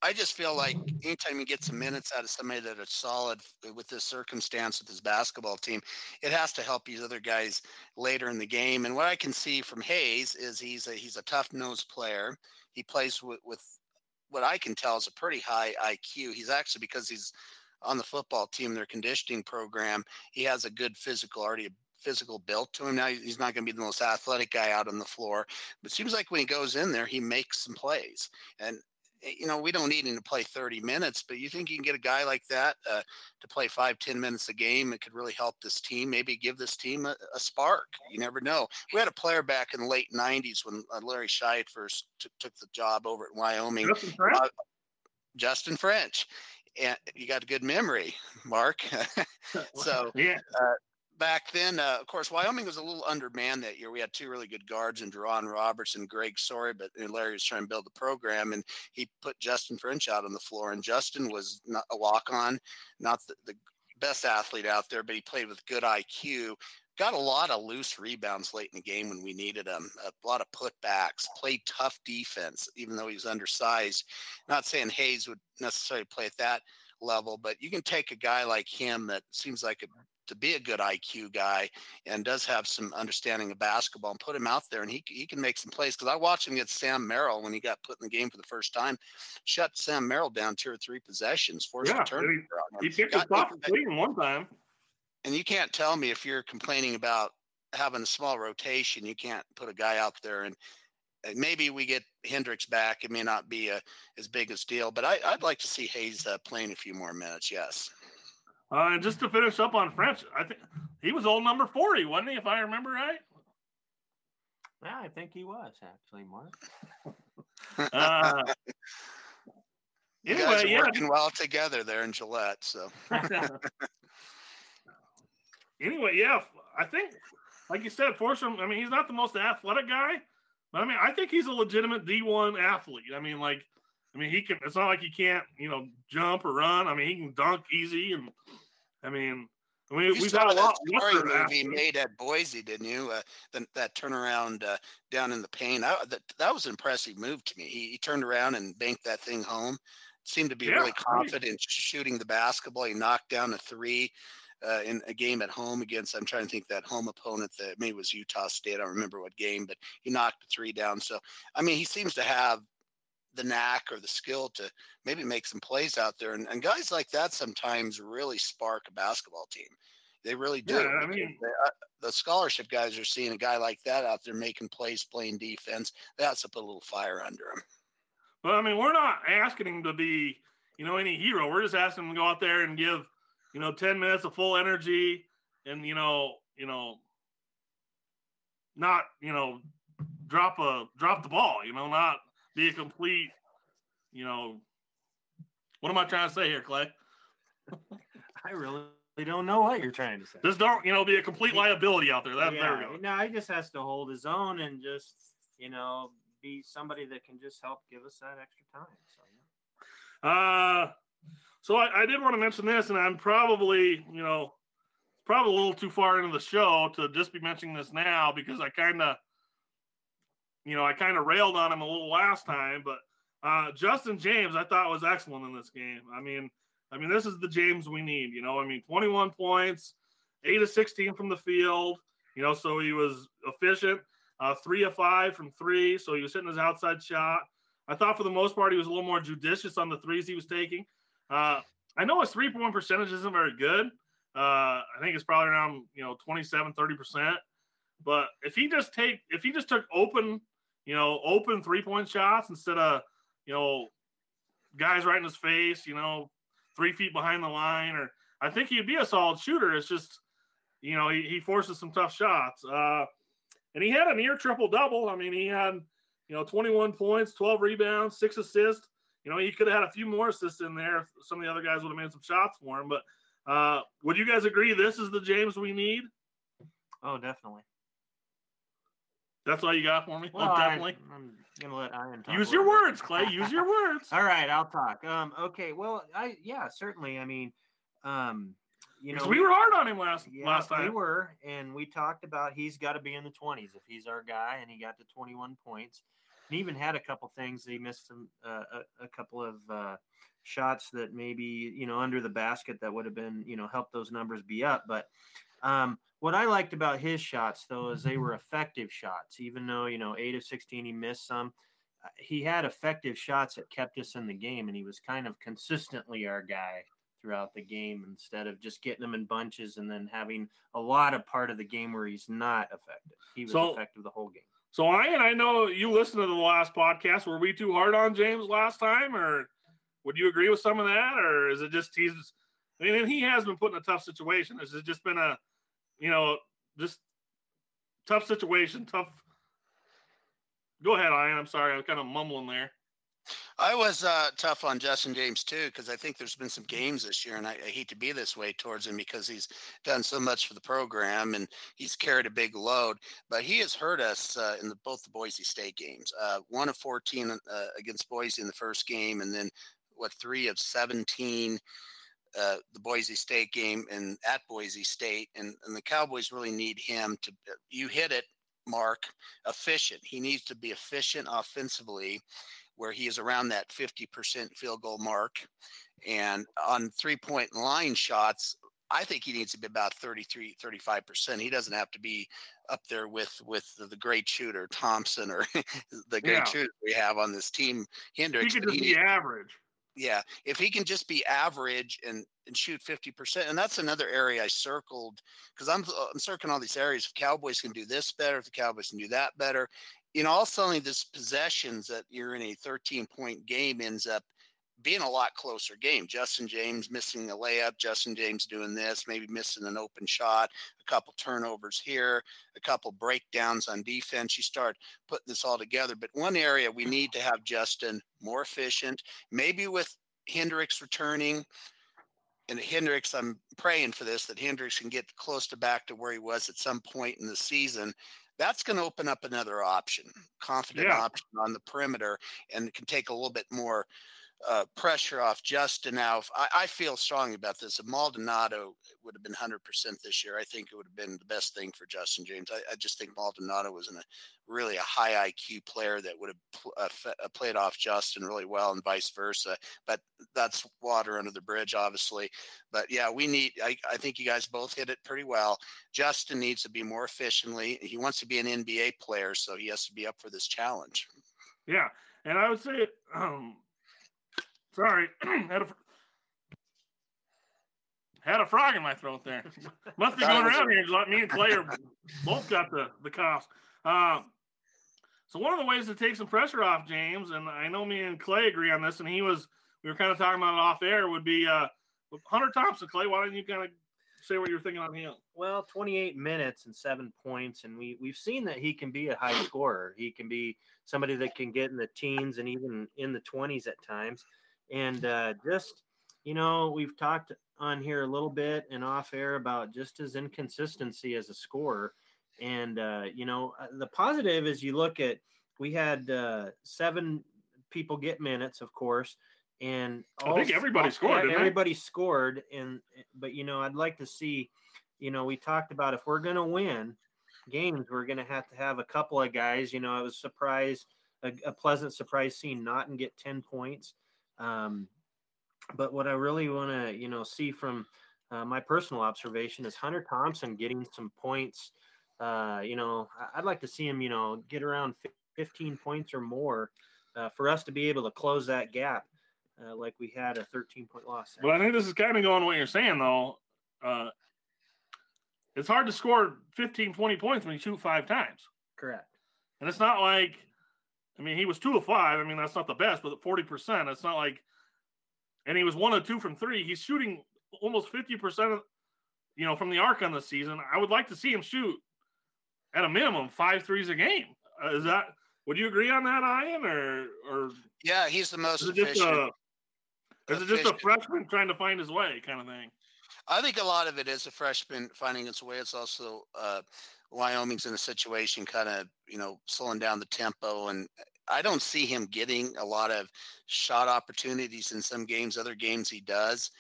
I just feel like anytime you get some minutes out of somebody that is solid with this circumstance with his basketball team, it has to help these other guys later in the game. And what I can see from Hayes is he's a he's a tough nosed player. He plays with, with what I can tell is a pretty high IQ. He's actually because he's on the football team, their conditioning program, he has a good physical already physical built to him. Now he's not going to be the most athletic guy out on the floor, but seems like when he goes in there, he makes some plays. And you know, we don't need him to play 30 minutes, but you think you can get a guy like that uh, to play five, 10 minutes a game? It could really help this team, maybe give this team a, a spark. You never know. We had a player back in the late 90s when uh, Larry Shyatt first t- took the job over at Wyoming. Justin French. Uh, Justin French. And you got a good memory, Mark. so, yeah. Uh, back then, uh, of course, Wyoming was a little undermanned that year. We had two really good guards in Deron Roberts and Greg Sorey, but Larry was trying to build the program, and he put Justin French out on the floor. And Justin was not a walk on, not the, the best athlete out there, but he played with good IQ. Got a lot of loose rebounds late in the game when we needed him. A lot of putbacks. Played tough defense, even though he was undersized. Not saying Hayes would necessarily play at that level, but you can take a guy like him that seems like a to be a good IQ guy and does have some understanding of basketball and put him out there and he, he can make some plays. Cause I watched him against Sam Merrill when he got put in the game for the first time, shut Sam Merrill down two or three possessions, forced yeah, a turnover. He, he picked got, off clean one time. And you can't tell me if you're complaining about having a small rotation, you can't put a guy out there and maybe we get Hendricks back. It may not be a, as big a deal, but I, would like to see Hayes uh, playing a few more minutes. Yes. Uh, and just to finish up on French, I think he was old number 40, wasn't he, if I remember right? Yeah, I think he was actually, Mark. uh, you anyway, guys are yeah. working well together there in Gillette. So, anyway, yeah, I think, like you said, Forsum, I mean, he's not the most athletic guy, but I mean, I think he's a legitimate D1 athlete. I mean, like, I mean, he can. It's not like he can't, you know, jump or run. I mean, he can dunk easy, and I mean, I mean, you we've got a lot. Story movie made at Boise, didn't you? Uh, the, that turnaround uh, down in the paint. I, that that was an impressive move to me. He, he turned around and banked that thing home. Seemed to be yeah, really confident right. shooting the basketball. He knocked down a three. Uh, in a game at home against, I'm trying to think that home opponent that maybe was Utah State. I don't remember what game, but he knocked the three down. So, I mean, he seems to have the knack or the skill to maybe make some plays out there. And, and guys like that sometimes really spark a basketball team. They really do. Yeah, I mean, they, uh, the scholarship guys are seeing a guy like that out there making plays, playing defense. That's to put a little fire under him. Well, I mean, we're not asking him to be, you know, any hero. We're just asking him to go out there and give, you know, ten minutes of full energy, and you know, you know, not, you know, drop a drop the ball. You know, not be a complete, you know, what am I trying to say here, Clay? I really don't know what you're trying to say. Just don't, you know, be a complete liability out there. That, yeah, there we go. No, he just has to hold his own and just, you know, be somebody that can just help give us that extra time. So, yeah. Uh, so I, I did want to mention this, and I'm probably, you know, probably a little too far into the show to just be mentioning this now because I kind of you know, I kind of railed on him a little last time, but uh, Justin James, I thought was excellent in this game. I mean, I mean, this is the James we need. You know, I mean, 21 points, eight of 16 from the field. You know, so he was efficient. Uh, three of five from three, so he was hitting his outside shot. I thought for the most part he was a little more judicious on the threes he was taking. Uh, I know his three point percentage isn't very good. Uh, I think it's probably around you know 27, 30 percent. But if he just take if he just took open you know, open three point shots instead of, you know, guys right in his face, you know, three feet behind the line. Or I think he'd be a solid shooter. It's just, you know, he, he forces some tough shots. Uh, and he had a near triple double. I mean, he had, you know, 21 points, 12 rebounds, six assists. You know, he could have had a few more assists in there if some of the other guys would have made some shots for him. But uh, would you guys agree this is the James we need? Oh, definitely. That's all you got for me? Well, definitely. I, am gonna let Ian talk. Use your words, Clay. Use your words. all right, I'll talk. Um, okay. Well, I yeah, certainly. I mean, um, you know, we were hard on him last yeah, last time. We were, and we talked about he's got to be in the 20s if he's our guy, and he got to 21 points. and even had a couple things. He missed some uh, a, a, couple of uh, shots that maybe you know under the basket that would have been you know helped those numbers be up. But um, what I liked about his shots though is they were effective shots, even though you know eight of sixteen he missed some. Uh, he had effective shots that kept us in the game, and he was kind of consistently our guy throughout the game instead of just getting them in bunches and then having a lot of part of the game where he's not effective. He was so, effective the whole game. So I and I know you listened to the last podcast. Were we too hard on James last time, or would you agree with some of that, or is it just he's? I mean, he has been put in a tough situation. Has it just been a, you know, just tough situation, tough. Go ahead, Ian. I'm sorry, I was kind of mumbling there. I was uh, tough on Justin James too because I think there's been some games this year, and I, I, hate to be this way towards him because he's done so much for the program and he's carried a big load. But he has hurt us uh, in the, both the Boise State games. Uh, one of 14 uh, against Boise in the first game, and then what three of 17. Uh, the Boise State game and at Boise State, and, and the Cowboys really need him to. You hit it, Mark. Efficient. He needs to be efficient offensively where he is around that 50% field goal mark. And on three point line shots, I think he needs to be about 33, 35%. He doesn't have to be up there with with the great shooter Thompson or the great yeah. shooter we have on this team, Hendricks. He could just he, be average. Yeah, if he can just be average and and shoot 50%, and that's another area I circled because I'm uh, I'm circling all these areas. If Cowboys can do this better, if the Cowboys can do that better, you know, all suddenly this possessions that you're in a 13 point game ends up being a lot closer game. Justin James missing a layup, Justin James doing this, maybe missing an open shot, a couple turnovers here, a couple breakdowns on defense. You start putting this all together. But one area we need to have Justin more efficient, maybe with Hendricks returning. And Hendricks, I'm praying for this that Hendricks can get close to back to where he was at some point in the season that's going to open up another option, confident yeah. option on the perimeter, and can take a little bit more uh, pressure off Justin. Now, I, I, feel strongly about this. If Maldonado would have been 100% this year, I think it would have been the best thing for Justin James. I, I just think Maldonado was in a really a high IQ player that would have pl- uh, f- uh, played off Justin really well and vice versa. But that's water under the bridge, obviously. But yeah, we need, I, I think you guys both hit it pretty well. Justin needs to be more efficiently. He wants to be an NBA player, so he has to be up for this challenge. Yeah. And I would say, um, Sorry, had a had a frog in my throat there. Must be going around here. Like me and Clay are both got the the coughs. Uh, so one of the ways to take some pressure off James, and I know me and Clay agree on this, and he was we were kind of talking about it off air, would be uh, Hunter Thompson. Clay, why don't you kind of say what you're thinking on him? Well, 28 minutes and seven points, and we we've seen that he can be a high scorer. He can be somebody that can get in the teens and even in the 20s at times and uh, just you know we've talked on here a little bit and off air about just his inconsistency as a scorer and uh, you know uh, the positive is you look at we had uh, seven people get minutes of course and I think everybody scored. Everybody scored, and but you know, I'd like to see. You know, we talked about if we're going to win games, we're going to have to have a couple of guys. You know, I was surprised, a, a pleasant surprise seeing Naughton get ten points. Um, but what I really want to, you know, see from uh, my personal observation is Hunter Thompson getting some points. Uh, you know, I'd like to see him, you know, get around 15 points or more uh, for us to be able to close that gap, uh, like we had a 13 point loss. But I think this is kind of going what you're saying, though. Uh, it's hard to score 15, 20 points when you shoot five times. Correct. And it's not like I mean, he was two of five. I mean, that's not the best, but 40%, it's not like, and he was one of two from three. He's shooting almost 50% of, you know, from the arc on the season. I would like to see him shoot at a minimum five threes a game. Uh, is that, would you agree on that, Ian? Or, or, yeah, he's the most is it just a, is it just a freshman trying to find his way kind of thing? I think a lot of it is a freshman finding its way. It's also uh, Wyoming's in a situation kind of, you know, slowing down the tempo. And I don't see him getting a lot of shot opportunities in some games. Other games he does.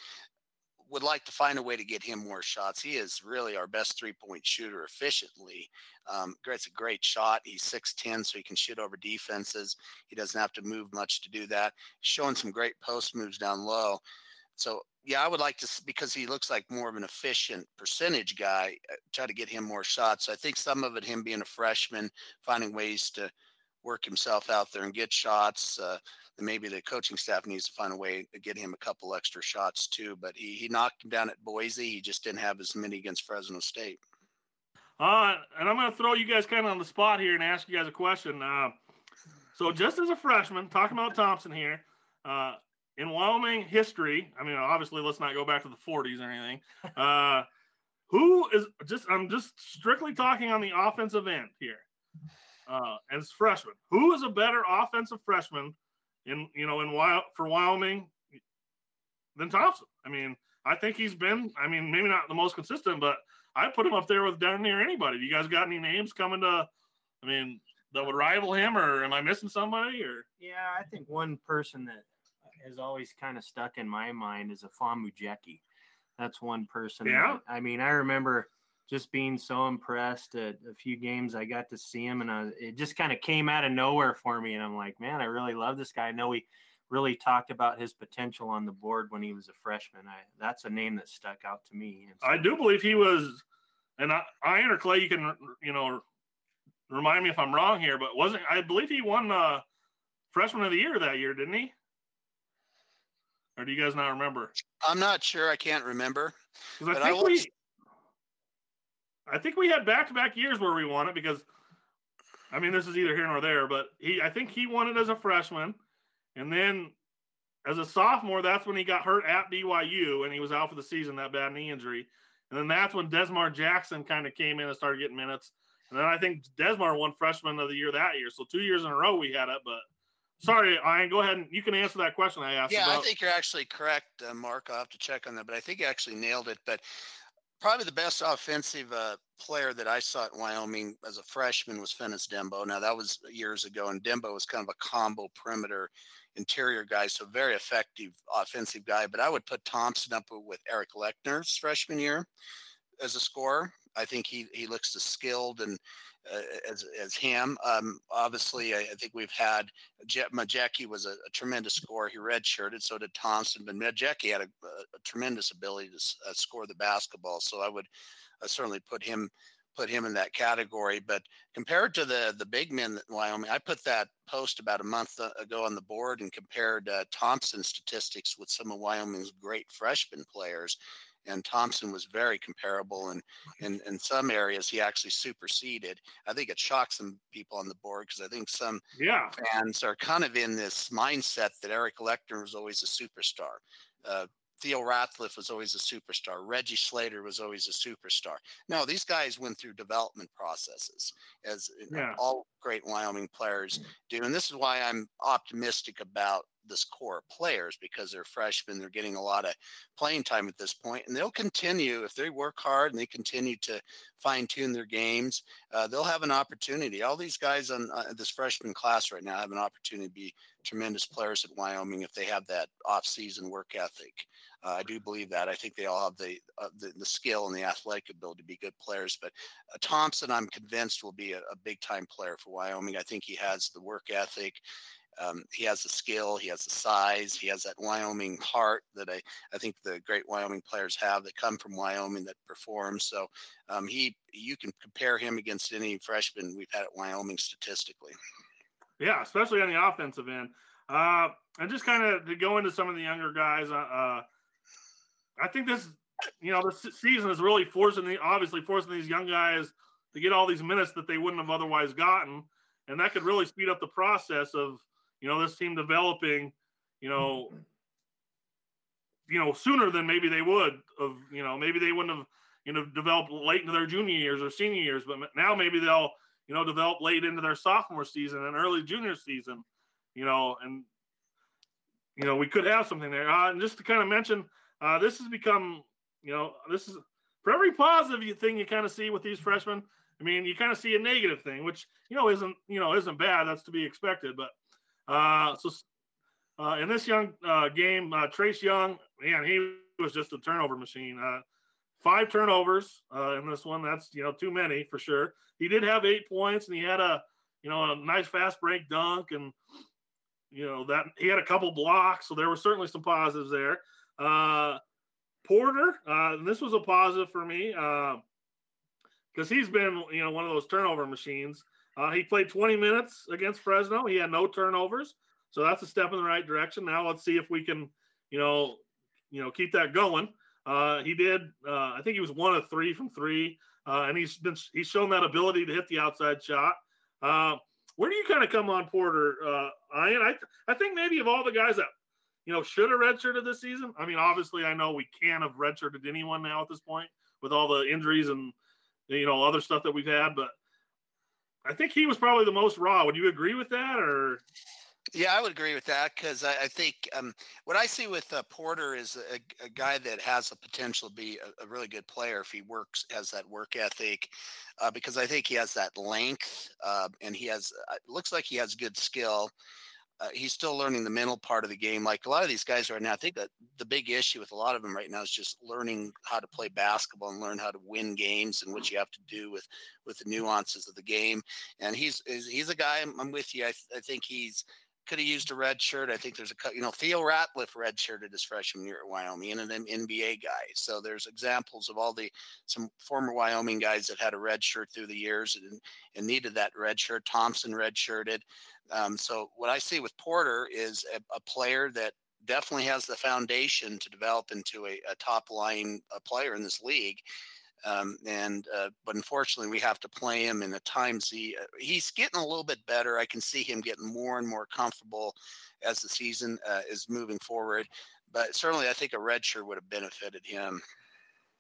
would like to find a way to get him more shots. He is really our best three point shooter efficiently. Um, it's a great shot. He's 6'10, so he can shoot over defenses. He doesn't have to move much to do that. Showing some great post moves down low. So, yeah, I would like to, because he looks like more of an efficient percentage guy, uh, try to get him more shots. So I think some of it, him being a freshman, finding ways to work himself out there and get shots. Uh, maybe the coaching staff needs to find a way to get him a couple extra shots too. But he, he knocked him down at Boise. He just didn't have as many against Fresno State. Uh, and I'm going to throw you guys kind of on the spot here and ask you guys a question. Uh, so, just as a freshman, talking about Thompson here, uh, in Wyoming history, I mean, obviously, let's not go back to the 40s or anything. Uh, who is just, I'm just strictly talking on the offensive end here. Uh, as freshman, who is a better offensive freshman in you know in for Wyoming than Thompson. I mean, I think he's been. I mean, maybe not the most consistent, but I put him up there with down near anybody. You guys got any names coming to? I mean, that would rival him, or am I missing somebody? Or yeah, I think one person that has always kind of stuck in my mind is Afam Muojeke. That's one person. Yeah. That, I mean, I remember just being so impressed at a few games I got to see him and I, it just kind of came out of nowhere for me and I'm like man I really love this guy I know he really talked about his potential on the board when he was a freshman I that's a name that stuck out to me so, I do believe he was and I, Iron or Clay you can you know remind me if I'm wrong here but wasn't I believe he won uh freshman of the year that year didn't he or do you guys not remember I'm not sure I can't remember because I think I we I think we had back to back years where we won it because, I mean, this is either here nor there, but he, I think he won it as a freshman. And then as a sophomore, that's when he got hurt at BYU and he was out for the season, that bad knee injury. And then that's when Desmar Jackson kind of came in and started getting minutes. And then I think Desmar won freshman of the year that year. So two years in a row we had it. But sorry, Ian, go ahead and you can answer that question I asked. Yeah, about. I think you're actually correct, uh, Mark. I'll have to check on that, but I think you actually nailed it. But probably the best offensive uh, player that I saw at Wyoming as a freshman was Fennis Dembo. Now that was years ago, and Dembo was kind of a combo perimeter interior guy, so very effective offensive guy. But I would put Thompson up with Eric Leckner's freshman year as a scorer. I think he he looks as skilled and as as him. Um, obviously, I, I, think we've had Jet Muojeke was a, a, tremendous scorer. He redshirted, so did Thompson. But Muojeke had a, a, tremendous ability to uh, score the basketball. So I would uh, certainly put him put him in that category. But compared to the the big men in Wyoming, I put that post about a month uh, ago on the board and compared uh, Thompson's statistics with some of Wyoming's great freshman players and Thompson was very comparable, and in, in some areas he actually superseded. I think it shocked some people on the board because I think some yeah. fans are kind of in this mindset that Eric Leckner was always a superstar. Uh, Theo Ratliff was always a superstar. Reggie Slater was always a superstar. No, these guys went through development processes, as yeah. all great Wyoming players do. And this is why I'm optimistic about this core of players because they're freshmen. They're getting a lot of playing time at this point, and they'll continue if they work hard and they continue to fine tune their games. Uh, they'll have an opportunity. All these guys on uh, this freshman class right now have an opportunity to be tremendous players at Wyoming if they have that off-season work ethic. Uh, I do believe that. I think they all have the, uh, the, the skill and the athletic ability to be good players. But uh, Thompson, I'm convinced, will be a, a big time player for Wyoming. I think he has the work ethic. Um, he has the skill, he has the size, he has that Wyoming heart that I, I think the great Wyoming players have that come from Wyoming that perform. So um, he you can compare him against any freshman we've had at Wyoming statistically. Yeah, especially on the offensive end. Uh, and just kind of to go into some of the younger guys, uh, uh, I think this, you know, the season is really forcing the obviously forcing these young guys to get all these minutes that they wouldn't have otherwise gotten, and that could really speed up the process of you know, this team developing, you know, you know, sooner than maybe they would of, you know, maybe they wouldn't have, you know, developed late into their junior years or senior years, but now maybe they'll, you know, develop late into their sophomore season and early junior season, you know, and, you know, we could have something there. Uh, and just to kind of mention, uh, this has become, you know, this is for every positive thing you kind of see with these freshmen. I mean, you kind of see a negative thing, which you know isn't you know isn't bad. That's to be expected. But uh, so uh, in this young uh, game, uh, Trace Young, man, he was just a turnover machine. Uh, five turnovers uh, in this one. That's you know too many for sure. He did have eight points, and he had a you know a nice fast break dunk, and you know that he had a couple blocks. So there were certainly some positives there. Uh, Porter, uh, this was a positive for me because uh, he's been you know one of those turnover machines. Uh, he played 20 minutes against Fresno. He had no turnovers, so that's a step in the right direction. Now let's see if we can, you know, you know, keep that going. Uh, he did. Uh, I think he was one of three from three, uh, and he's been he's shown that ability to hit the outside shot. Uh, where do you kind of come on Porter, uh, Ian? I I think maybe of all the guys that you know should have redshirted this season. I mean, obviously, I know we can't have redshirted anyone now at this point with all the injuries and you know other stuff that we've had, but I think he was probably the most raw. Would you agree with that, or? Yeah, I would agree with that because I, I, think um, what I see with uh, Porter is a, a, guy that has the potential to be a, a, really good player if he works, has that work ethic, uh, because I think he has that length uh, and he has, uh, looks like he has good skill uh, he's still learning the mental part of the game. Like a lot of these guys right now, I think that the big issue with a lot of them right now is just learning how to play basketball and learn how to win games and what you have to do with with the nuances of the game. And he's he's a guy. I'm, with you. I, I think he's could have used a red shirt. I think there's a you know Theo Ratliff redshirted his freshman year at Wyoming and an NBA guy. So there's examples of all the some former Wyoming guys that had a red shirt through the years and, and needed that red shirt. Thompson redshirted. Um, so what I see with Porter is a, a, player that definitely has the foundation to develop into a, a top line a player in this league. Um, and uh, but unfortunately, we have to play him in the times he uh, he's getting a little bit better. I can see him getting more and more comfortable as the season uh, is moving forward. But certainly, I think a red shirt would have benefited him.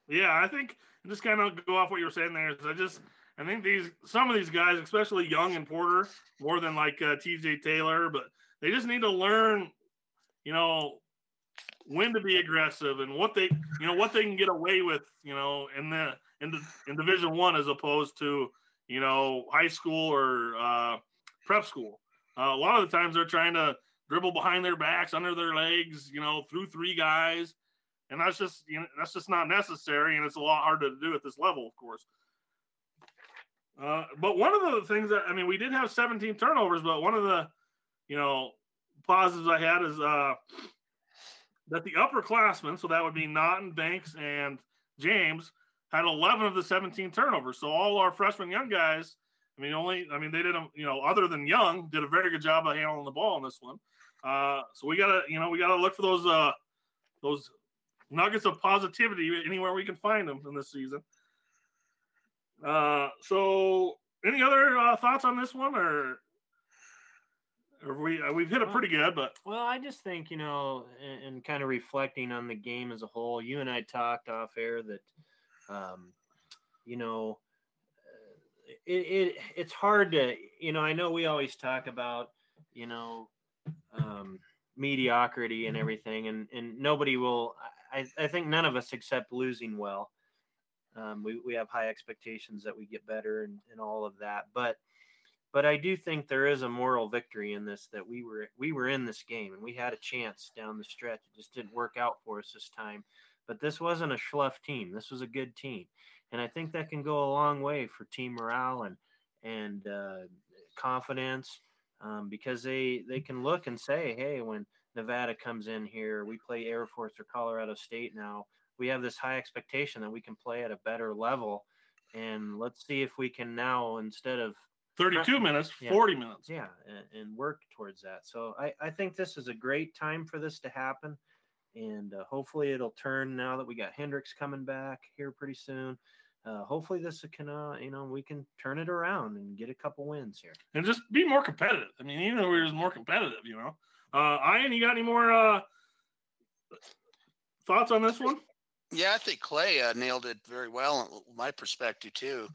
Yeah, I think just kind of go off what you were saying there. Is I just I think these some of these guys, especially Young and Porter, more than like uh, T.J. Taylor, but they just need to learn, you know, when to be aggressive and what they, you know, what they can get away with, you know, in the in the in Division One as opposed to, you know, high school or uh, prep school. Uh, a lot of the times they're trying to dribble behind their backs, under their legs, you know, through three guys, and that's just you know that's just not necessary, and it's a lot harder to do at this level, of course. Uh, but one of the things that I mean, we did have 17 turnovers, but one of the you know positives I had is uh, that the upperclassmen, so that would be Naughton, Banks, and James, had 11 of the 17 turnovers. So all our freshman young guys, I mean, only I mean they did a you know other than Young, did a very good job of handling the ball in this one. Uh, so we gotta you know we gotta look for those uh, those nuggets of positivity anywhere we can find them in this season. Uh, so, any other uh, thoughts on this one, or, or we uh, we've hit it pretty good? But well, I just think you know, and, and, kind of reflecting on the game as a whole. You and I talked off air that, um, you know, uh, it, it it's hard to you know. I know we always talk about you know. Um, mediocrity and everything and and nobody will I, I think none of us accept losing well um, we, we have high expectations that we get better and, and all of that. But but I do think there is a moral victory in this that we were we were in this game and we had a chance down the stretch. It just didn't work out for us this time. But this wasn't a schluff team. This was a good team, and I think that can go a long way for team morale and and uh, confidence um, because they they can look and say, hey, when Nevada comes in here, we play Air Force or Colorado State now we have this high expectation that we can play at a better level. And let's see if we can now, instead of 32 minutes, yeah, 40 minutes. Yeah, and, and, work towards that. So I, I think this is a great time for this to happen. And uh, hopefully it'll turn now that we got Hendricks coming back here pretty soon. Uh, hopefully this can, uh, you know, we can turn it around and get a couple wins here. And just be more competitive. I mean, even though we are just more competitive, you know. Uh, Ian, you got any more uh, thoughts on this one? Yeah, I think Clay uh, nailed it very well. My perspective too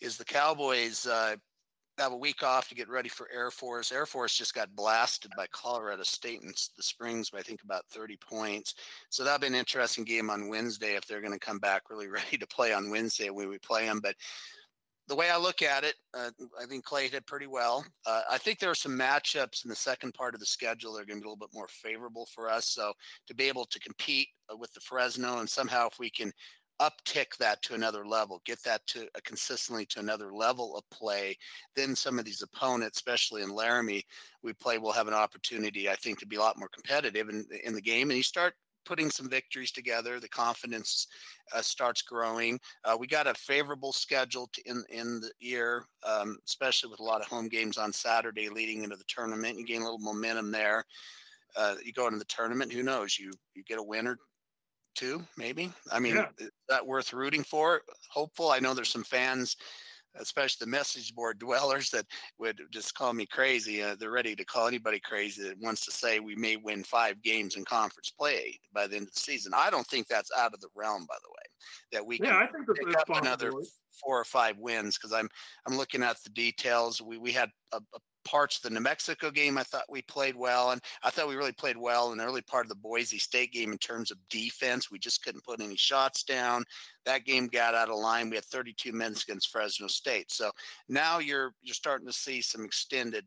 is the Cowboys uh, have a week off to get ready for Air Force. Air Force just got blasted by Colorado State in the Springs by I think about 30 points. So that'll be an interesting game on Wednesday if they're going to come back really ready to play on Wednesday when we play them. But the way I look at it, uh, I think Clay did pretty well. Uh, I think there are some matchups in the second part of the schedule that are going to be a little bit more favorable for us. So to be able to compete uh, with the Fresno and somehow if we can uptick that to another level, get that to uh, consistently to another level of play, then some of these opponents, especially in Laramie, we play will have an opportunity, I think, to be a lot more competitive in, in the game. And you start putting some victories together. The confidence uh, starts growing. Uh, we got a favorable schedule to in in the year, um, especially with a lot of home games on Saturday leading into the tournament. You gain a little momentum there. Uh, you go into the tournament. Who knows? You you get a winner two, maybe. I mean, yeah. is that worth rooting for? Hopeful. I know there's some fans especially the message board dwellers that would just call me crazy. Uh, they're ready to call anybody crazy that wants to say we may win five games in conference play by the end of the season. I don't think that's out of the realm, by the way, that we yeah, can pick up another four or five wins because I'm I'm looking at the details. We we had a, a parts of the New Mexico game, I thought we played well. And I thought we really played well in the early part of the Boise State game in terms of defense. We just couldn't put any shots down. That game got out of line. We had 32 minutes against Fresno State. So now you're you're starting to see some extended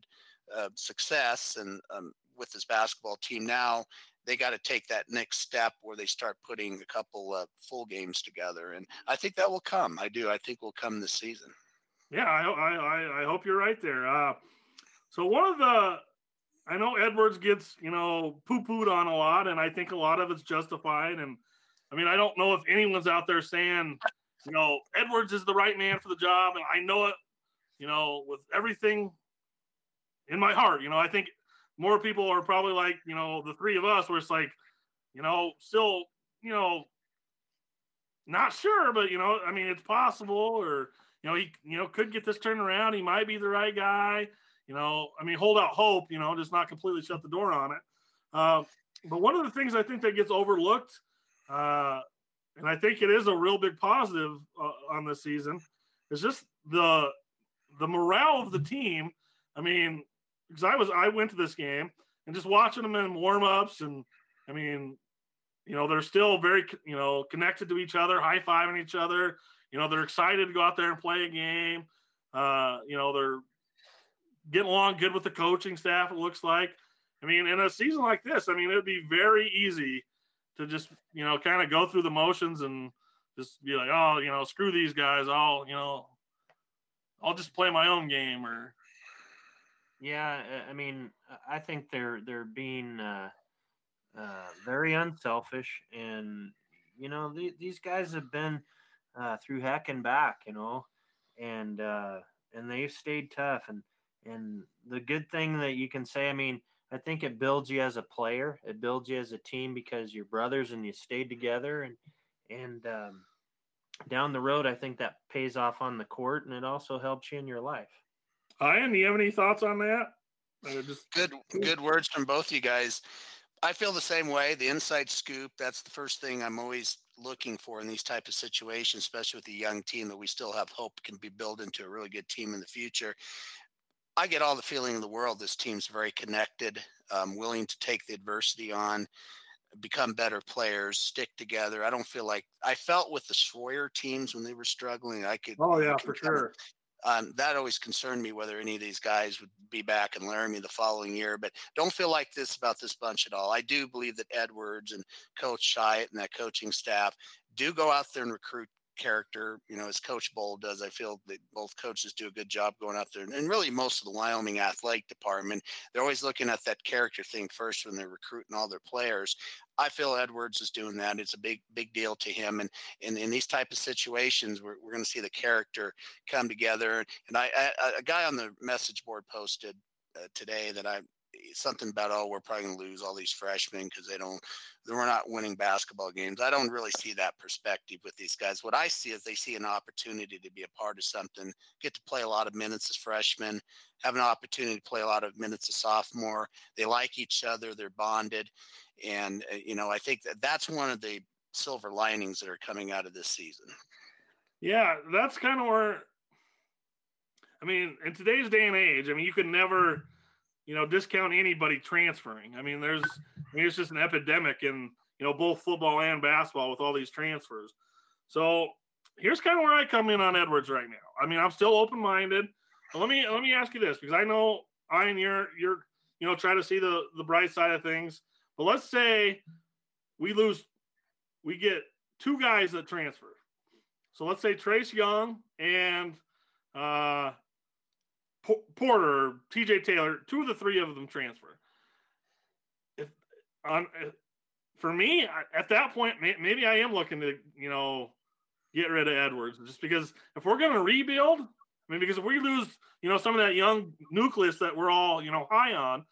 uh, success and um, with this basketball team now they got to take that next step where they start putting a couple of full games together and i think that will come i do i think will come this season yeah i i i hope you're right there uh, so one of the I know Edwards gets, you know, poo-pooed on a lot, and I think a lot of it's justified. And I mean, I don't know if anyone's out there saying, you know, Edwards is the right man for the job, and I know it, you know, with everything in my heart. You know, I think more people are probably like, you know, the three of us, where it's like, you know, still, you know, not sure, but you know, I mean, it's possible, or you know, he, you know, could get this turned around. He might be the right guy. You know, I mean, hold out hope. You know, just not completely shut the door on it. Uh, but one of the things I think that gets overlooked, uh, and I think it is a real big positive uh, on this season, is just the the morale of the team. I mean, because I was I went to this game and just watching them in warm ups, and I mean, you know, they're still very you know connected to each other, high fiving each other. You know, they're excited to go out there and play a game. Uh, you know, they're getting along good with the coaching staff. It looks like. I mean, in a season like this, I mean, it'd be very easy to just you know kind of go through the motions and just be like, oh, you know, screw these guys. I'll you know, I'll just play my own game or. Yeah, I mean, I think they're they're being uh, uh, very unselfish, and you know, the, these guys have been uh, through heck and back, you know, and uh, and they've stayed tough and and the good thing that you can say, I mean, I think it builds you as a player. It builds you as a team because you're brothers and you stayed together. And and um, down the road, I think that pays off on the court, and it also helps you in your life. Ian, do you have any thoughts on that? Just good, good words from both you guys. I feel the same way. The inside scoop. That's the first thing I'm always looking for in these type of situations, especially with a young team that we still have hope can be built into a really good team in the future. I get all the feeling in the world this team's very connected, um, willing to take the adversity on, become better players, stick together. I don't feel like I felt with the Schroyer teams when they were struggling. I could. Oh yeah, for sure. Of, um, that always concerned me whether any of these guys would be back in Laramie the following year. But don't feel like this about this bunch at all. I do believe that Edwards and Coach Shyatt and that coaching staff do go out there and recruit character, you know, as Coach Bohl does. I feel that both coaches do a good job going out there, and really most of the Wyoming athletic department. They're always looking at that character thing first when they're recruiting all their players. I feel Edwards is doing that. It's a big, big deal to him. And in, in these type of situations, we're, we're going to see the character come together. And I, I, a guy on the message board posted uh, today that I something about oh we're probably going to lose all these freshmen because they don't we're not winning basketball games. I don't really see that perspective with these guys. What I see is they see an opportunity to be a part of something, get to play a lot of minutes as freshmen, have an opportunity to play a lot of minutes as sophomore. They like each other, they're bonded, and uh, you know I think that that's one of the silver linings that are coming out of this season. Yeah, that's kind of where. I mean, in today's day and age, I mean, you could never you know, discount anybody transferring. I mean, there's, I mean, it's just an epidemic in, you know, both football and basketball with all these transfers. So here's kind of where I come in on Edwards right now. I mean, I'm still open minded. Let me let me ask you this because I know I and you're you're you know try to see the the bright side of things. But let's say we lose, we get two guys that transfer. So let's say Trace Young and uh, Porter, TJ Taylor, two of the three of them transfer. If on for me at that point, maybe I am looking to you know get rid of Edwards just because if we're going to rebuild, I mean, because if we lose, you know, some of that young nucleus that we're all, you know, high on,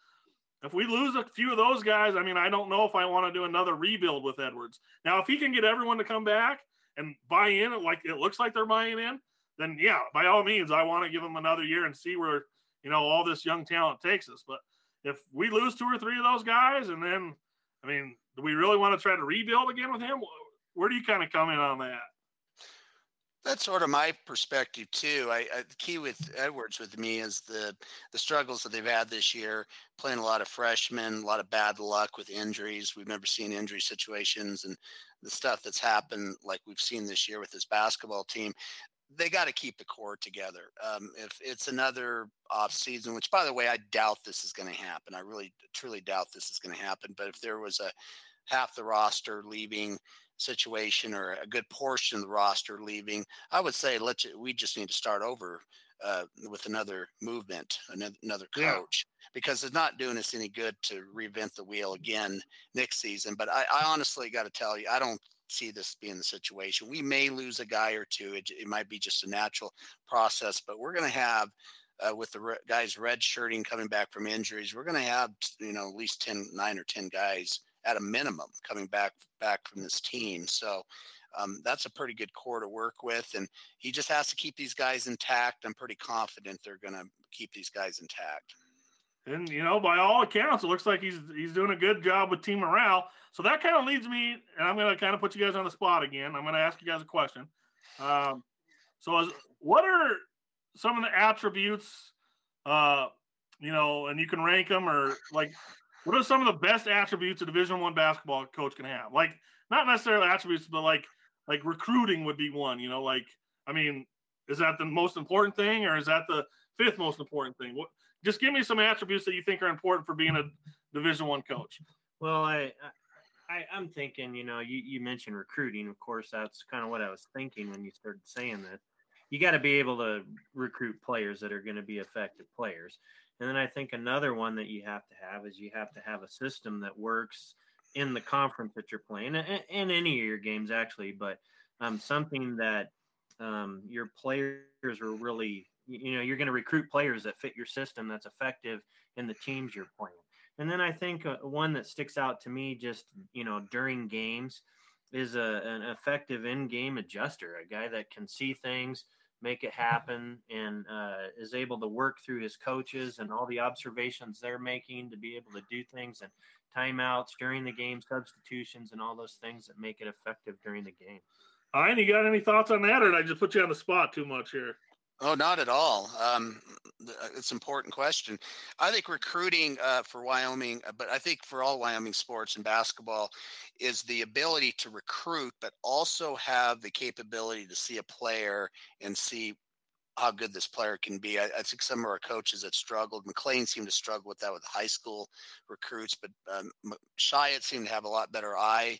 if we lose a few of those guys, I mean, I don't know if I want to do another rebuild with Edwards. Now, if he can get everyone to come back and buy in, like it looks like they're buying in, then yeah, by all means, I want to give him another year and see where, you know, all this young talent takes us. But if we lose two or three of those guys, and then, I mean, do we really want to try to rebuild again with him? Where do you kind of come in on that? That's sort of my perspective too. I, I, the key with Edwards with me is the the struggles that they've had this year, playing a lot of freshmen, a lot of bad luck with injuries. We've never seen injury situations and the stuff that's happened, like we've seen this year with this basketball team. They got to keep the core together. Um, if it's another off season, which by the way, I doubt this is going to happen. I really, truly doubt this is going to happen. But if there was a half the roster leaving situation or a good portion of the roster leaving, I would say let's we just need to start over uh, with another movement, another, another coach, yeah. because it's not doing us any good to reinvent the wheel again next season. But I, I honestly got to tell you, I don't see this being the situation. We may lose a guy or two. It, it might be just a natural process, but we're going to have. Uh, with the re- guys red shirting coming back from injuries, we're going to have you know at least 10, nine or ten guys at a minimum coming back back from this team. So um, that's a pretty good core to work with, and he just has to keep these guys intact. I'm pretty confident they're going to keep these guys intact. And you know, by all accounts, it looks like he's he's doing a good job with team morale. So that kind of leads me, and I'm going to kind of put you guys on the spot again. I'm going to ask you guys a question. Um, so, as, what are some of the attributes, uh, you know, and you can rank them or like what are some of the best attributes a Division One basketball coach can have? Like not necessarily attributes, but like like recruiting would be one. You know, like I mean, is that the most important thing, or is that the fifth most important thing? What, just give me some attributes that you think are important for being a Division One coach. Well, I, I I'm thinking, you know, you you mentioned recruiting. Of course, that's kind of what I was thinking when you started saying that. You got to be able to recruit players that are going to be effective players. And then I think another one that you have to have is you have to have a system that works in the conference that you're playing and, and any of your games actually, but um, something that um, your players are really, you know, you're going to recruit players that fit your system that's effective in the teams you're playing. And then I think uh, one that sticks out to me just, you know, during games is a, an effective in game adjuster, a guy that can see things make it happen, and uh, is able to work through his coaches and all the observations they're making to be able to do things and timeouts during the game, substitutions, and all those things that make it effective during the game. All right, you got any thoughts on that, or did I just put you on the spot too much here? Oh, not at all. Um, it's an important question. I think recruiting uh, for Wyoming, uh, but I think for all Wyoming sports and basketball, is the ability to recruit, but also have the capability to see a player and see how good this player can be. I, I think some of our coaches that struggled, McClain seemed to struggle with that with high school recruits, but um, Shyatt seemed to have a lot better eye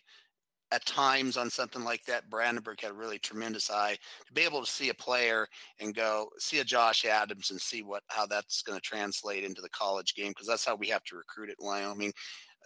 at times on something like that. Brandenburg had a really tremendous eye to be able to see a player and go see a Josh Adams and see what how that's going to translate into the college game because that's how we have to recruit at Wyoming.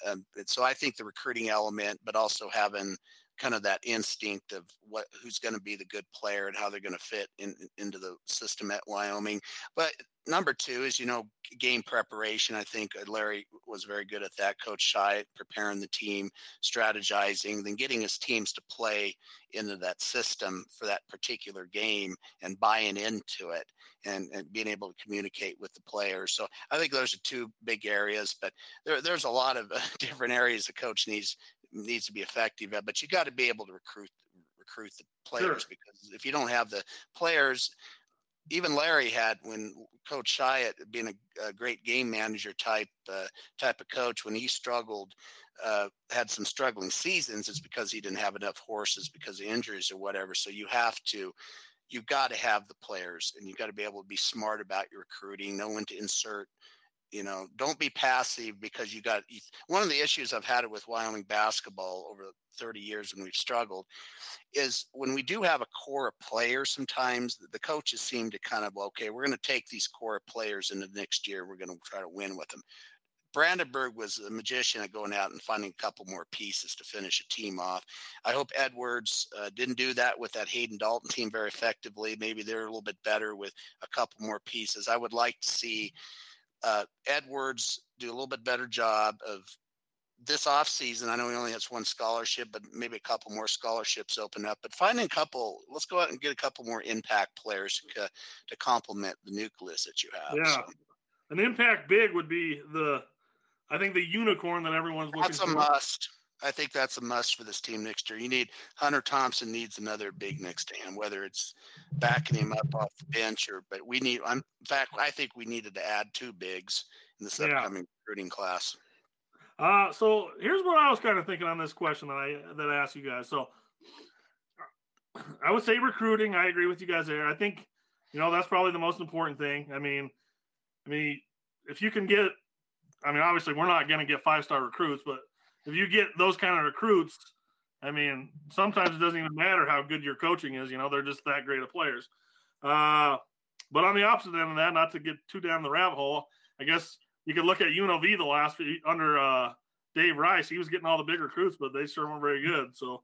Um, so I think the recruiting element, but also having kind of that instinct of what who's going to be the good player and how they're going to fit in, into the system at Wyoming. But number two is you know game preparation. I think uh, Larry was very good at that. Coach Shy preparing the team, strategizing, then getting his teams to play into that system for that particular game and buying into it and, and being able to communicate with the players. So I think those are two big areas, but there, there's a lot of different areas the coach needs needs to be effective at, but you got to be able to recruit recruit the players sure. because if you don't have the players even Larry had when Coach Shyatt, being a, a great game manager type uh, type of coach, when he struggled, uh, had some struggling seasons, it's because he didn't have enough horses because of injuries or whatever. So you have to, you got to have the players, and you got to be able to be smart about your recruiting, know when to insert you know don't be passive because you got one of the issues i've had it with wyoming basketball over 30 years when we've struggled is when we do have a core of players sometimes the coaches seem to kind of okay we're going to take these core players into the next year we're going to try to win with them brandenburg was a magician at going out and finding a couple more pieces to finish a team off. I hope edwards uh, didn't do that with that hayden dalton team very effectively. Maybe they're a little bit better with a couple more pieces. I would like to see uh, Edwards do a little bit better job of this off season. I know he only has one scholarship, but maybe a couple more scholarships open up. But finding a couple, let's go out and get a couple more impact players to, to complement the nucleus that you have. Yeah, so. an impact big would be the, I think the unicorn that everyone's looking for. That's a must. I think that's a must for this team next year. You need Hunter Thompson needs another big next to him, whether it's backing him up off the bench or. But we need. I'm, in fact, I think we needed to add two bigs in this yeah. upcoming recruiting class. Uh, so here's what I was kind of thinking on this question that I that I asked you guys. So I would say recruiting. I agree with you guys there. I think you know that's probably the most important thing. I mean, I mean, if you can get, I mean, obviously we're not going to get five star recruits, but if you get those kind of recruits, I mean, sometimes it doesn't even matter how good your coaching is. You know, they're just that great of players. Uh, but on the opposite end of that, not to get too down the rabbit hole, I guess you could look at UNLV the last under uh, Dave Rice. He was getting all the big recruits, but they sure weren't very good. So,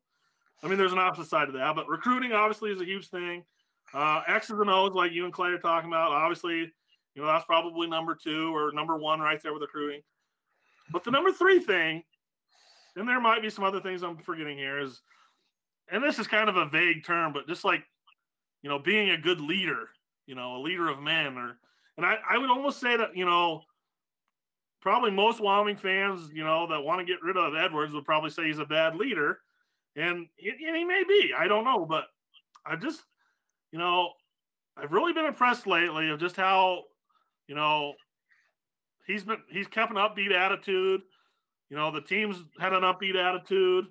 I mean, there's an opposite side to that. But recruiting obviously is a huge thing. Uh, X's and O's, like you and Clay are talking about, obviously, you know, that's probably number two or number one right there with recruiting. But the number three thing and there might be some other things I'm forgetting here is, and this is kind of a vague term, but just like, you know, being a good leader, you know, a leader of men, or, and I, I would almost say that, you know, probably most Wyoming fans, you know, that want to get rid of Edwards would probably say he's a bad leader, and, and he may be. I don't know, but I just, you know, I've really been impressed lately of just how, you know, he's been he's kept an upbeat attitude. You know, the team's had an upbeat attitude.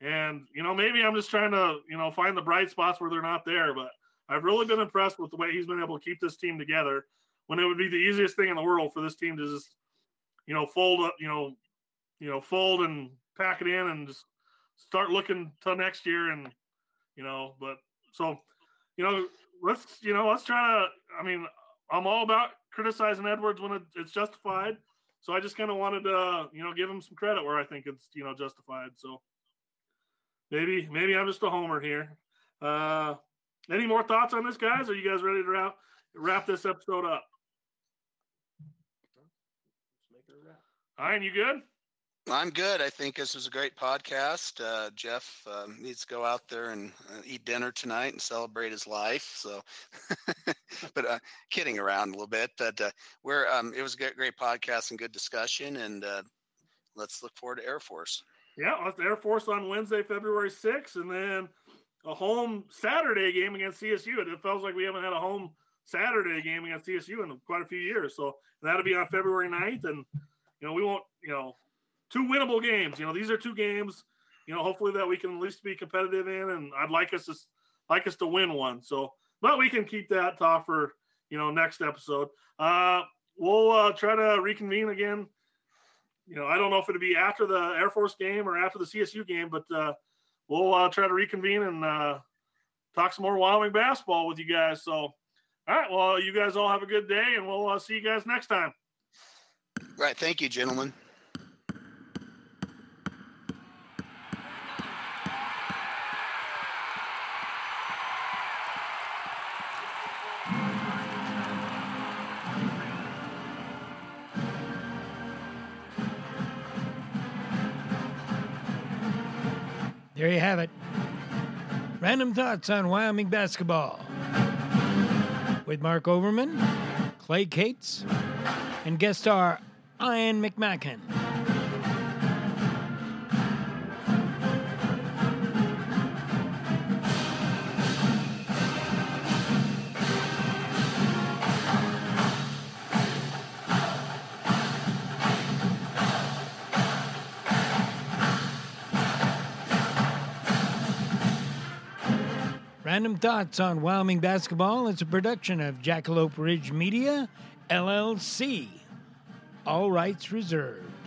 And, you know, maybe I'm just trying to, you know, find the bright spots where they're not there. But I've really been impressed with the way he's been able to keep this team together when it would be the easiest thing in the world for this team to just, you know, fold up, you know, you know, fold and pack it in and just start looking till next year. And, you know, but so, you know, let's, you know, let's try to, I mean, I'm all about criticizing Edwards when it's justified. So I just kind of wanted to, you know, give him some credit where I think it's, you know, justified. So maybe, maybe I'm just a homer here. Uh, any more thoughts on this, guys? Are you guys ready to wrap wrap this episode up? All right, you good? I'm good. I think this was a great podcast. Uh, Jeff uh, needs to go out there and uh, eat dinner tonight and celebrate his life. So, but uh, kidding around a little bit. But uh, we're um, it was a great podcast and good discussion. And uh, let's look forward to Air Force. Yeah, Air Force on Wednesday, February 6th, and then a home Saturday game against CSU. It feels like we haven't had a home Saturday game against CSU in quite a few years. So that'll be on February 9th. And, you know, we won't, you know, two winnable games. You know, these are two games. You know, hopefully that we can at least be competitive in, and I'd like us to like us to win one. So, but we can keep that talk for you know next episode. Uh, we'll uh, try to reconvene again. You know, I don't know if it'll be after the Air Force game or after the CSU game, but uh, we'll uh, try to reconvene and uh, talk some more Wyoming basketball with you guys. So, all right, well, you guys all have a good day, and we'll uh, see you guys next time. Right. Thank you, gentlemen. Have it. Random thoughts on Wyoming basketball with Mark Overman, Clay Cates, and guest star Ian McMackin. Random Thoughts on Wyoming Basketball is a production of Jackalope Ridge Media, LLC. All rights reserved.